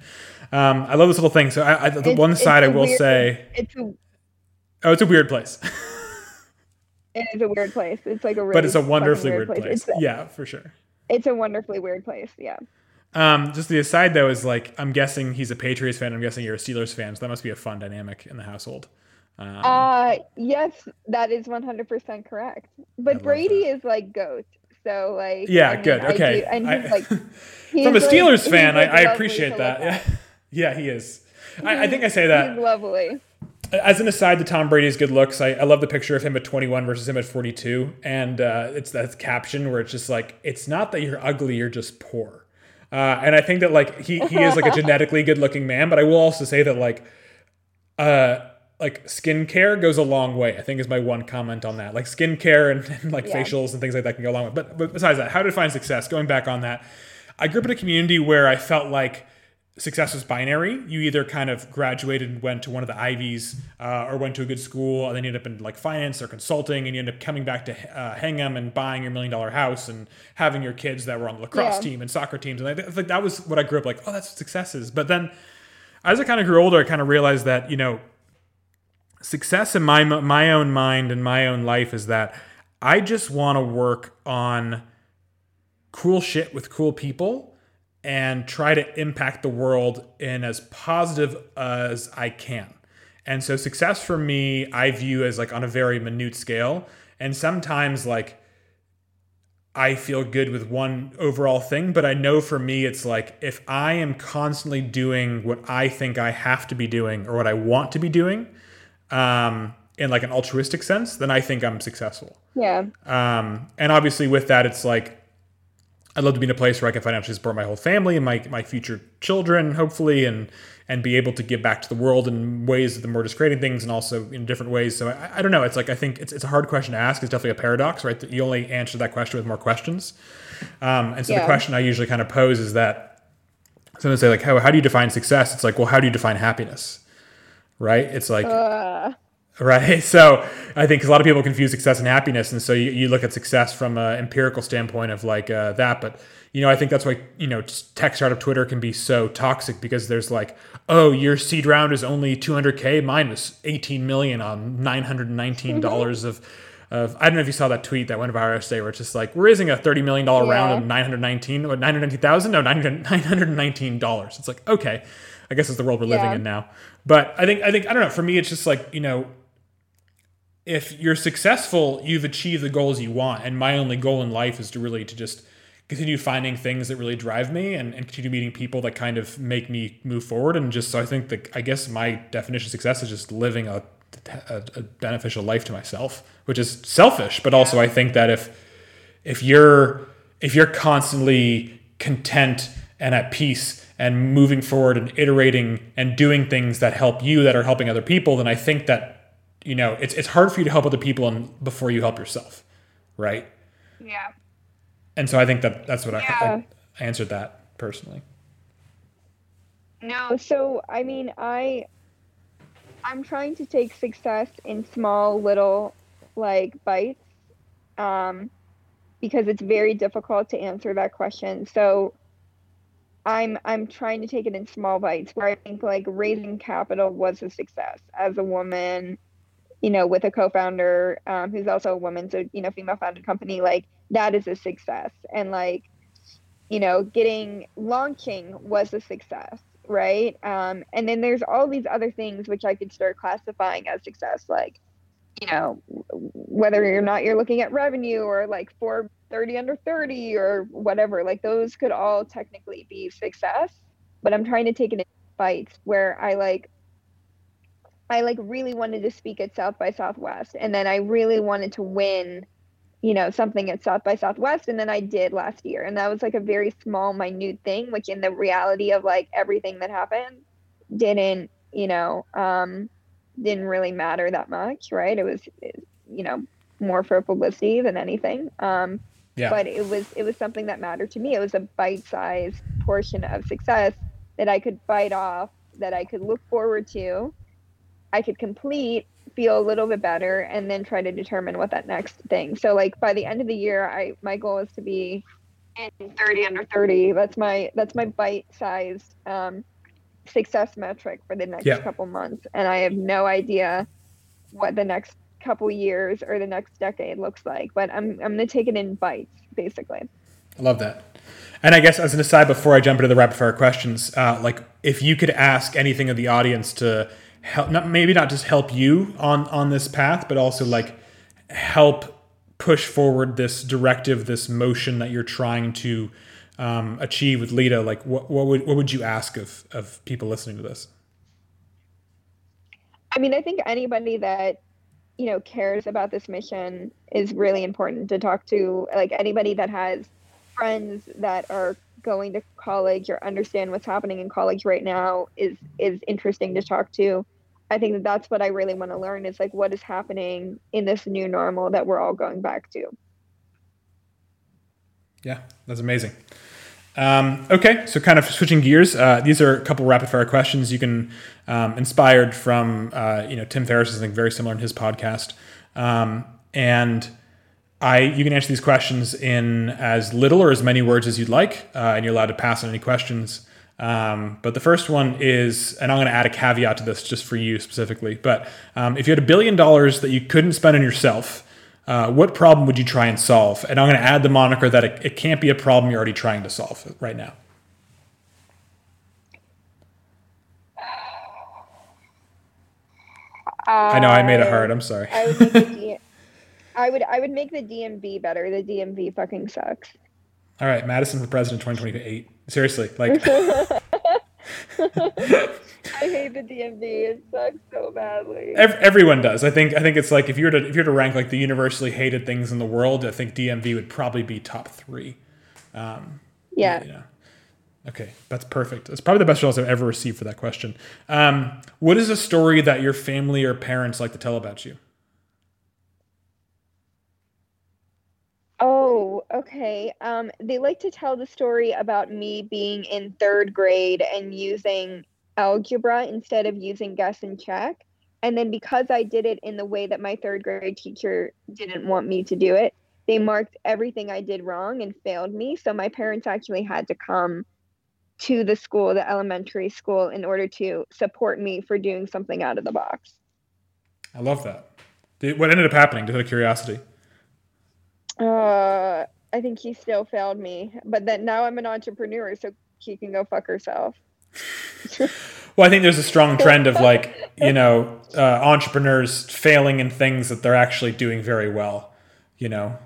Um, I love this little thing. So, I, I, the It's- one side I will weird- say, It's a oh, it's a weird place, [laughs] it is a weird place. It's like a really but it's a wonderfully weird place. It's, a- Yeah, for sure. it's a wonderfully weird place. Yeah. Um, just the aside though is like, I'm guessing he's a Patriots fan. I'm guessing you're a Steelers fan. So that must be a fun dynamic in the household. Um, Uh yes, that is one hundred percent correct. But Brady is like goat. So like yeah, I mean, good. I Okay. do- and I- he's like [laughs] from a Steelers he's, fan, like, I, I appreciate that. Yeah. [laughs] yeah, he is. I, I think I [laughs] say that He's lovely. as an aside to Tom Brady's good looks, I, I love the picture of him at 21 versus him at 42, and uh, it's that caption where it's just like, it's not that you're ugly, you're just poor. Uh, and I think that like he he is like a genetically good looking man, but I will also say that like, uh, like skincare goes a long way. I think is my one comment on that. Like skincare and, and like Yeah. facials and things like that can go a long way. But but besides that, how to define success? Going back on that, I grew up in a community where I felt like success was binary. You either kind of graduated and went to one of the Ivies uh, or went to a good school and then you end up in like finance or consulting and you end up coming back to uh, Hingham and buying your million dollar house and having your kids that were on the lacrosse Yeah. team and soccer teams. And I th- like that was what I grew up like, oh, that's what success is. But then as I kind of grew older, I kind of realized that you know, success in my my own mind and my own life is that I just want to work on cool shit with cool people and try to impact the world in as positive as I can. And so success for me, I view as like on a very minute scale. And sometimes like I feel good with one overall thing, but I know for me, it's like if I am constantly doing what I think I have to be doing or what I want to be doing, um, in like an altruistic sense, then I think I'm successful. Yeah. Um, and obviously, with that, it's like I'd love to be in a place where I can financially support my whole family and my my future children, hopefully, and and be able to give back to the world in ways that the more just creating things and also in different ways. So I, I, don't know. It's like I think it's, it's a hard question to ask. It's definitely a paradox, right? That you only answer that question with more questions. Um, and so yeah. the question I usually kind of pose is that someone say like, how how do you define success? It's like, well, how do you define happiness? Right? It's like. Uh right [laughs] so i think a lot of people confuse success and happiness and so you, you look at success from an empirical standpoint of like uh, that but you know i think that's why you know tech startup twitter can be so toxic because there's like oh your seed round is only 200k mine was 18 million on 919 dollars mm-hmm. of of, I don't know if you saw that tweet that went viral yesterday where it's just like, we're raising a $30 million yeah. round of 919 or 919,000? No, $919. [laughs] It's like, okay, I guess it's the world we're yeah. living in now. But I think, I think, I don't know, for me, it's just like, you know, if you're successful, you've achieved the goals you want. And my only goal in life is to really to just continue finding things that really drive me and, and continue meeting people that kind of make me move forward. And just so I think that I guess my definition of success is just living a, a, a beneficial life to myself, which is selfish. But also I think that if if you're if you're constantly content and at peace and moving forward and iterating and doing things that help you that are helping other people, then I think that you know, it's it's hard for you to help other people and before you help yourself, right? Yeah. And so I think that that's what yeah. I, I answered that personally. No, so I mean, I I'm trying to take success in small little like bites um because it's very difficult to answer that question. So I'm I'm trying to take it in small bites where I think like raising capital was a success as a woman you know, with a co-founder um, who's also a woman, so you know, female-founded company, like that is a success. And like, you know, getting launching was a success, right? Um, and then there's all these other things which I could start classifying as success, like, you know, whether or not you're looking at revenue or like for 30 under 30 or whatever, like those could all technically be success. But I'm trying to take it in bites where I like I like really wanted to speak at South by Southwest and then I really wanted to win you know something at South by Southwest and then I did last year and that was like a very small minute thing which in the reality of like everything that happened didn't you know um didn't really matter that much right it was you know more for publicity than anything um yeah. but it was it was something that mattered to me it was a bite-sized portion of success that I could bite off that I could look forward to I could complete, feel a little bit better, and then try to determine what that next thing. So like by the end of the year, I my goal is to be in 30 under 30. That's my that's my bite sized um, success metric for the next yeah. couple months, and I have no idea what the next couple years or the next decade looks like. But I'm I'm gonna take it in bites, basically. I love that. And I guess as an aside, before I jump into the rapid fire questions, uh, like if you could ask anything of the audience to help not maybe not just help you on on this path but also like help push forward this directive this motion that you're trying to um, achieve with leda like what, what would what would you ask of of people listening to this i mean i think anybody that you know cares about this mission is really important to talk to like anybody that has friends that are going to college or understand what's happening in college right now is is interesting to talk to I think that that's what I really want to learn is like what is happening in this new normal that we're all going back to. Yeah, that's amazing. Um, okay, so kind of switching gears. Uh, these are a couple rapid fire questions. You can um, inspired from uh, you know Tim Ferriss is think very similar in his podcast, um, and I you can answer these questions in as little or as many words as you'd like, uh, and you're allowed to pass on any questions Um, but the first one is, and I'm going to add a caveat to this just for you specifically. But um, if you had a billion dollars that you couldn't spend on yourself, uh, what problem would you try and solve? And I'm going to add the moniker that it, it can't be a problem you're already trying to solve right now. I know I made it hard. I'm sorry. I would D- [laughs] I would I would make the DMV better. The DMV fucking sucks. All right, Madison for president 2028. Seriously, like [laughs] [laughs] I hate the DMV. It sucks so badly. ev- everyone does. I think I think it's like if you were to if you were to rank like the universally hated things in the world, I think DMV would probably be top three. Um, yeah. you know. Okay, that's perfect. It's probably the best results I've ever received for that question. Um, what is a story that your family or parents like to tell about you? Oh, okay. Um, they like to tell the story about me being in third grade and using algebra instead of using guess and check. And then because I did it in the way that my third grade teacher didn't want me to do it, they marked everything I did wrong and failed me. So my parents actually had to come to the school, the elementary school, in order to support me for doing something out of the box. I love that. What ended up happening? Just out of curiosity. Uh, I think he still failed me, but then now I'm an entrepreneur, so he can go fuck herself. Well, I think there's a strong trend of like, you know, uh, entrepreneurs failing in things that they're actually doing very well. You know,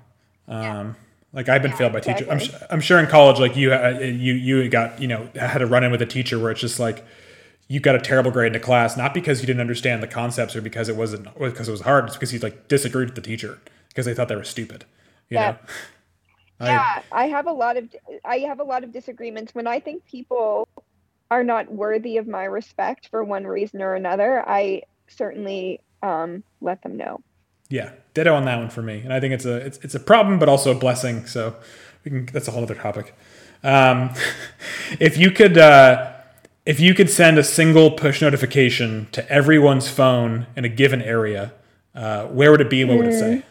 um, like I've been failed by teachers. I'm, exactly. I'm sure in college, like you, uh, you, you got, you know, had a run in with a teacher where it's just like you got a terrible grade in a class, not because you didn't understand the concepts or because it wasn't, because it was hard. It's because you like disagreed with the teacher because they thought they were stupid. You Yeah. know. Yeah, I have a lot of I have a lot of disagreements when I think people are not worthy of my respect for one reason or another. I certainly um, let them know. Yeah, ditto on that one for me. And I think it's a it's, it's a problem, but also a blessing. So we can that's a whole other topic. Um, [laughs] if you could uh, if you could send a single push notification to everyone's phone in a given area, uh, where would it be what would it say?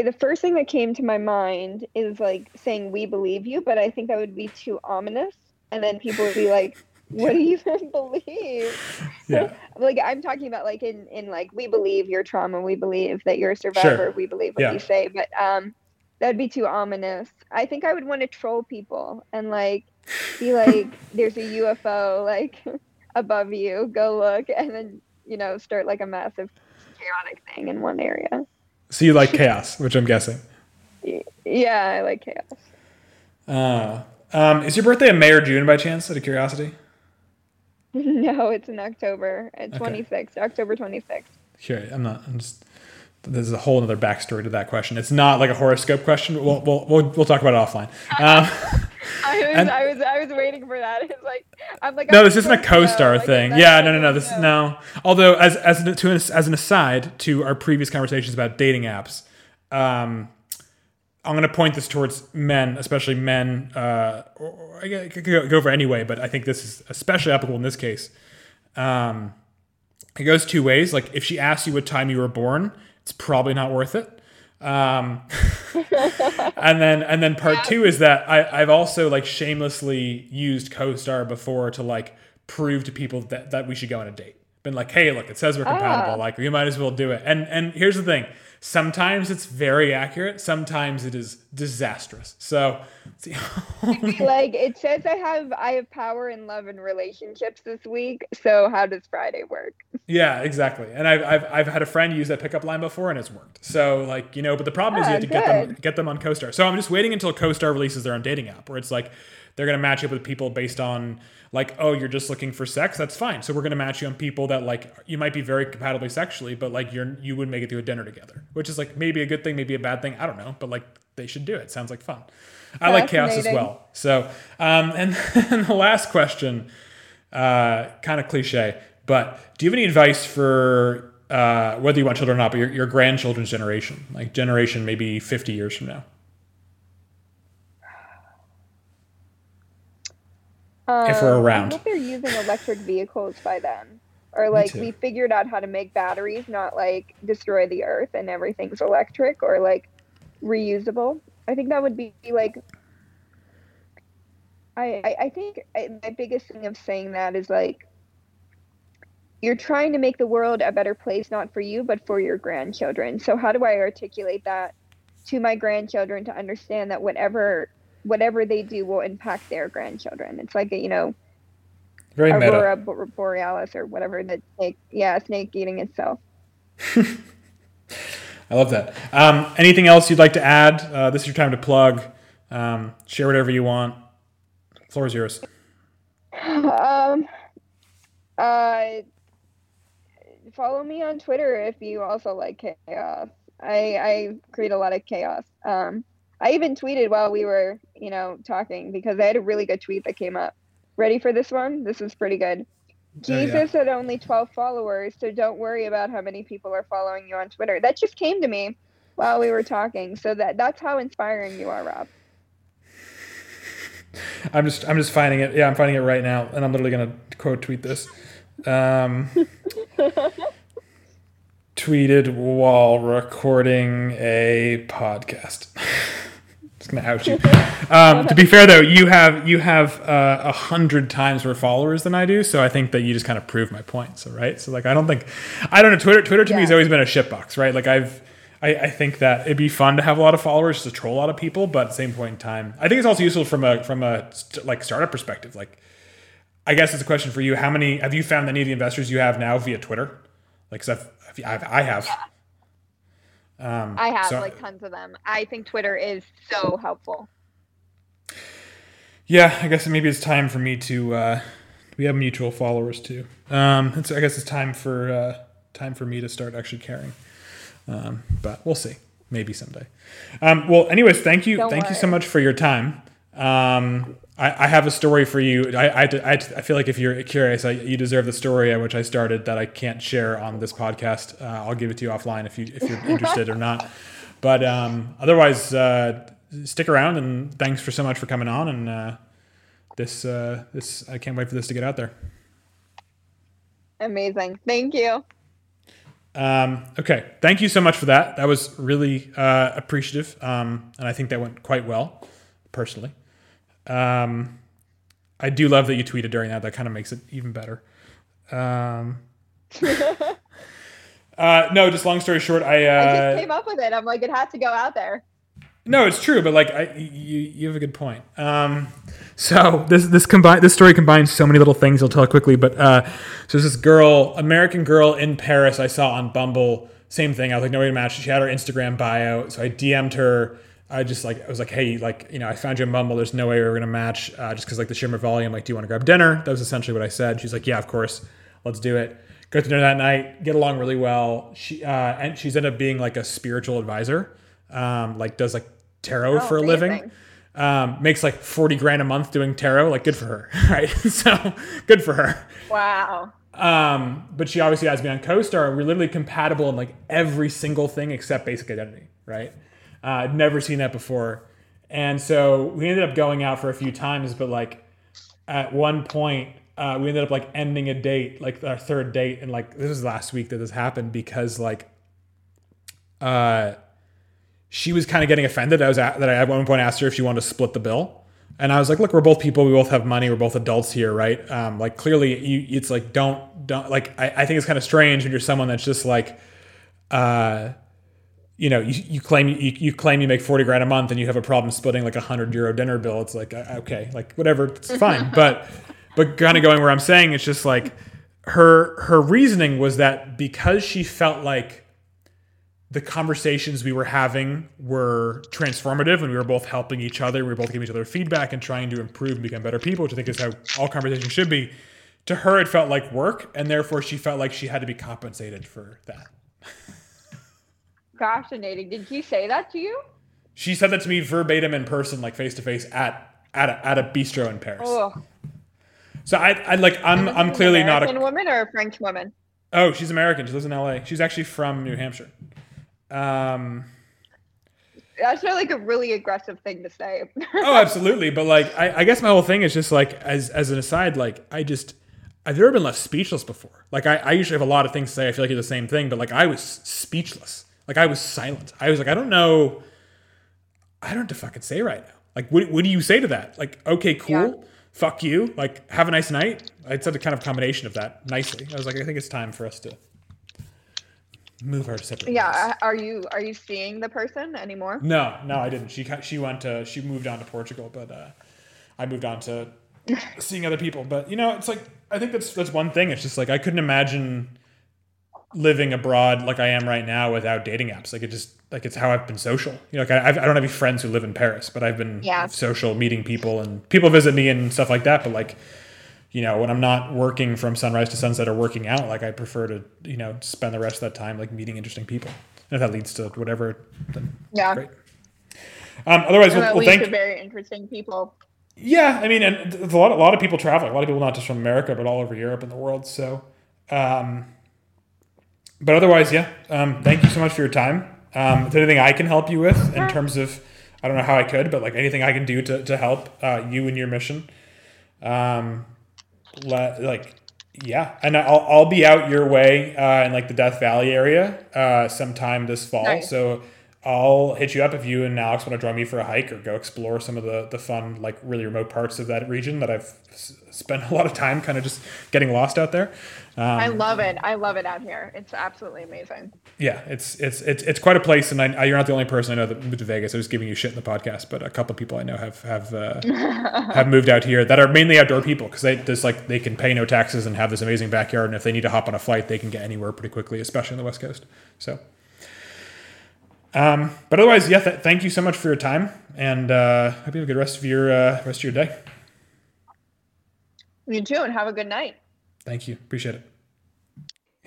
Okay, the first thing that came to my mind is like saying "We believe you," but I think that would be too ominous, and then people would be like, "What do you [laughs] even believe?" Yeah, [laughs] like I'm talking about like in in like we believe your trauma, we believe that you're a survivor, we believe what Yeah. you say, but um that'd be too ominous. I think I would want to troll people and like be like [laughs] there's a UFO like above you, go look and then you know start like a massive chaotic thing in one area. So you like chaos, which I'm guessing. Yeah, I like chaos. Uh, um, is your birthday in May or June by chance? Out of curiosity. [laughs] no, it's in October, at Okay. 26th, October 26th. Sure, I'm not. I'm just. There's a whole other backstory to that question. It's not like a horoscope question. We'll we'll we'll, we'll talk about it offline. Um, [laughs] I was, And- I was, I was waiting for that. It's like, I'm like, no, I'm this isn't a know, co-star like, thing. that's Yeah, no, no, no. This know. no. Although, as as an, to an, as an aside to our previous conversations about dating apps, um, I'm going to point this towards men, especially men. Uh, I could go go for anyway, but I think this is especially applicable in this case. Um, it goes two ways. Like if she asks you what time you were born, it's probably not worth it. Um, [laughs] and then and then part two is that I, I've also like shamelessly used CoStar before to like prove to people that, that we should go on a date. Been like, hey, look, it says we're compatible. Ah. Like we might as well do it. And and here's the thing. Sometimes it's very accurate. Sometimes it is disastrous. So it's the only- like it says I have I have power in love and relationships this week. So how does Friday work? Yeah, exactly. And I've, I've, I've had a friend use that pickup line before and it's worked. So like, you know, but the problem is you Ah, have to get them, get them on CoStar. So I'm just waiting until CoStar releases their own dating app where it's like, they're going to match up with people based on like, oh, you're just looking for sex. That's fine. So we're going to match you on people that like, you might be very compatibly sexually, but like you're, you wouldn't make it through a dinner together, which is like maybe a good thing, maybe a bad thing. I don't know, but like they should do it. Sounds like fun. I like chaos as well. So, um, [laughs] and, and the last question, uh, kind of cliche, but do you have any advice for uh, whether you want children or not, but your, your grandchildren's generation, like generation maybe 50 years from now? If we're Um, around. I hope they're using electric vehicles by then. Or like we figured out how to make batteries not like destroy the earth and everything's electric or like reusable. I think that would be like. I I, I think I, my biggest thing of saying that is like. You're trying to make the world a better place, not for you, but for your grandchildren. So how do I articulate that to my grandchildren to understand that whatever whatever they do will impact their grandchildren? It's like a, you know, Very meta. aurora bo- borealis or whatever the snake yeah snake eating itself [laughs] I love that. Um, anything else you'd like to add? Uh, this is your time to plug. Um, share whatever you want. Floor is yours. um uh follow me on twitter if you also like chaos i i create a lot of chaos um i even tweeted while we were you know talking because i had a really good tweet that came up ready for this one this is pretty good Oh, yeah. jesus had only 12 followers so don't worry about how many people are following you on twitter that just came to me while we were talking so that that's how inspiring you are rob I'm just I'm just finding it. Yeah, I'm finding it right now, and I'm literally gonna quote tweet this. Um, [laughs] tweeted while recording a podcast. [laughs] Gonna out you. Um, to be fair though, you have you have uh, a hundred times more followers than I do, so I think that you just kind of prove my point. So right, so like I don't think I don't know Twitter. Twitter to me has always been a shitbox, right? Like I've I, I think that it'd be fun to have a lot of followers to troll a lot of people, but at the same point in time, I think it's also useful from a from a st- like startup perspective. Like, I guess it's a question for you: How many have you found any of the investors you have now via Twitter? Like, 'cause I've, I've I have. Um, i have so- like tons of them i think twitter is so helpful Yeah, I guess maybe it's time for me to. Uh, we have mutual followers too. Um, it's, I guess it's time for uh, time for me to start actually caring. Um, but we'll see. Maybe someday. Um, well, anyways, thank you, Don't thank you so much for your time. Um, I, I have a story for you. I, I, I, I feel like if you're curious, I, you deserve the story at which I started that I can't share on this podcast. Uh, I'll give it to you offline if you if you're interested or not. [laughs] But um, otherwise, uh, stick around and thanks for so much for coming on. And uh, this uh, this I can't wait for this to get out there. amazing thank you Um, okay, thank you so much for that. That was really uh, appreciative, um, and I think that went quite well, personally. Um, I do love that you tweeted during that. That kind of makes it even better. Um, [laughs] uh, no, just long story short, I, I uh, just came up with it. I'm like, it had to go out there. No, it's true, but like I, you, you have a good point. Um, so this this combine this story combines so many little things. I'll tell it quickly, but uh, so there's this girl, American girl in Paris. I saw on Bumble. Same thing. I was like, no way to match. She had her Instagram bio, so I DM'd her. I just like I was like, hey, like you know, I found you on Bumble. There's no way we are gonna match, uh, just because like the shimmer volume. Like, do you want to grab dinner? That was essentially what I said. She's like, yeah, of course, let's do it. Go to dinner that night. Get along really well. She uh, and she's ended up being like a spiritual advisor. Um, like does like tarot Oh, for a living. Um, makes like 40 grand a month doing tarot. Like good for her, [laughs] right? so good for her. Wow. Um, but she obviously has me on CoStar. We're literally compatible in like every single thing except basic identity, right? Uh, I'd never seen that before. And so we ended up going out for a few times, but like at one point, uh, we ended up like ending a date, like our third date. And like this is last week that this happened because like, uh, she was kind of getting offended. I was at, that I at one point asked her if she wanted to split the bill, and I was like, "Look, we're both people. We both have money. We're both adults here, right? Um, like clearly, you, it's like don't don't like. I, I think it's kind of strange when you're someone that's just like, uh, you know, you, you claim you, you claim you make forty grand a month, and you have a problem splitting like a hundred euro dinner bill. It's like uh, okay, like whatever, it's fine. but but kind of going where I'm saying, it's just like her her reasoning was that because she felt like the conversations we were having were transformative and we were both helping each other. We were both giving each other feedback and trying to improve and become better people, which I think is how all conversations should be. To her, it felt like work, and therefore she felt like she had to be compensated for that. Fascinating. Did she say that to you? She said that to me verbatim in person, like face to face at at a, at a bistro in Paris. Oh, So I, I like I'm I'm clearly not American a woman or a French woman. oh she's American. She lives in L.A. She's actually from New Hampshire. Um, That's not like a really aggressive thing to say. [laughs] oh, absolutely. But like, I, I guess my whole thing is just like, as as an aside, like, I just I've never been left speechless before. Like, I, I usually have a lot of things to say. I feel like it's the same thing, but like, I was speechless. Like, I was silent. I was like, I don't know. I don't know what to fucking say right now. Like, what, what do you say to that? Like, okay, cool. Yeah. Fuck you. Like, have a nice night. I said a kind of combination of that nicely. I was like, I think it's time for us to move our separate. ways. Yeah. Are you are you seeing the person anymore? No, no, I didn't. She she went to she moved on to Portugal, but uh, I moved on to [laughs] seeing other people. But you know, it's like I think that's that's one thing. It's just like I couldn't imagine living abroad like I am right now without dating apps. Like it just like it's how I've been social. You know, like I, I've- I don't have any friends who live in Paris, but I've been Yeah. social, meeting people, and people visit me and stuff like that. But like. You know, when I'm not working from sunrise to sunset or working out, like I prefer to, you know, spend the rest of that time like meeting interesting people. And if that leads to whatever, then Yeah. great. Um, otherwise, we'll, we'll thank. very interesting people. Yeah, I mean, and a lot, a lot of people traveling. A lot of people not just from America, but all over Europe and the world. So, um, but otherwise, yeah. Um, thank you so much for your time. Um, if there's anything I can help you with in terms of, I don't know how I could, but like anything I can do to to help uh, you and your mission, um, let, like yeah, and I'll I'll be out your way uh, in like the Death Valley area uh, sometime this fall. Nice. So I'll hit you up if you and Alex want to join me for a hike or go explore some of the the fun like really remote parts of that region that I've s- spent [laughs] a lot of time kind of just getting lost out there. Um, I love it. I love it out here. It's absolutely amazing. yeah, it's it's it's it's quite a place, and I, I, you're not the only person I know that moved to Vegas. I was giving you shit in the podcast, but a couple of people I know have have uh, [laughs] have moved out here that are mainly outdoor people because they just like they can pay no taxes and have this amazing backyard, and if they need to hop on a flight, they can get anywhere pretty quickly, especially on the west coast. So, um, but otherwise, yeah, th- thank you so much for your time, and uh, hope you have a good rest of your uh, rest of your day. You too, and have a good night. Thank you, appreciate it.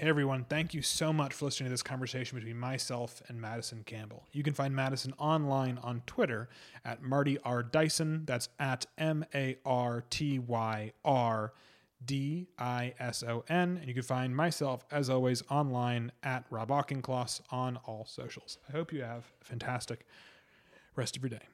Hey everyone, thank you so much for listening to this conversation between myself and Madison Campbell. You can find Madison online on Twitter at Marty R. Dyson. That's at M A R T Y R D I S O N. And you can find myself, as always, online at Rob Auchincloss on all socials. I hope you have a fantastic rest of your day.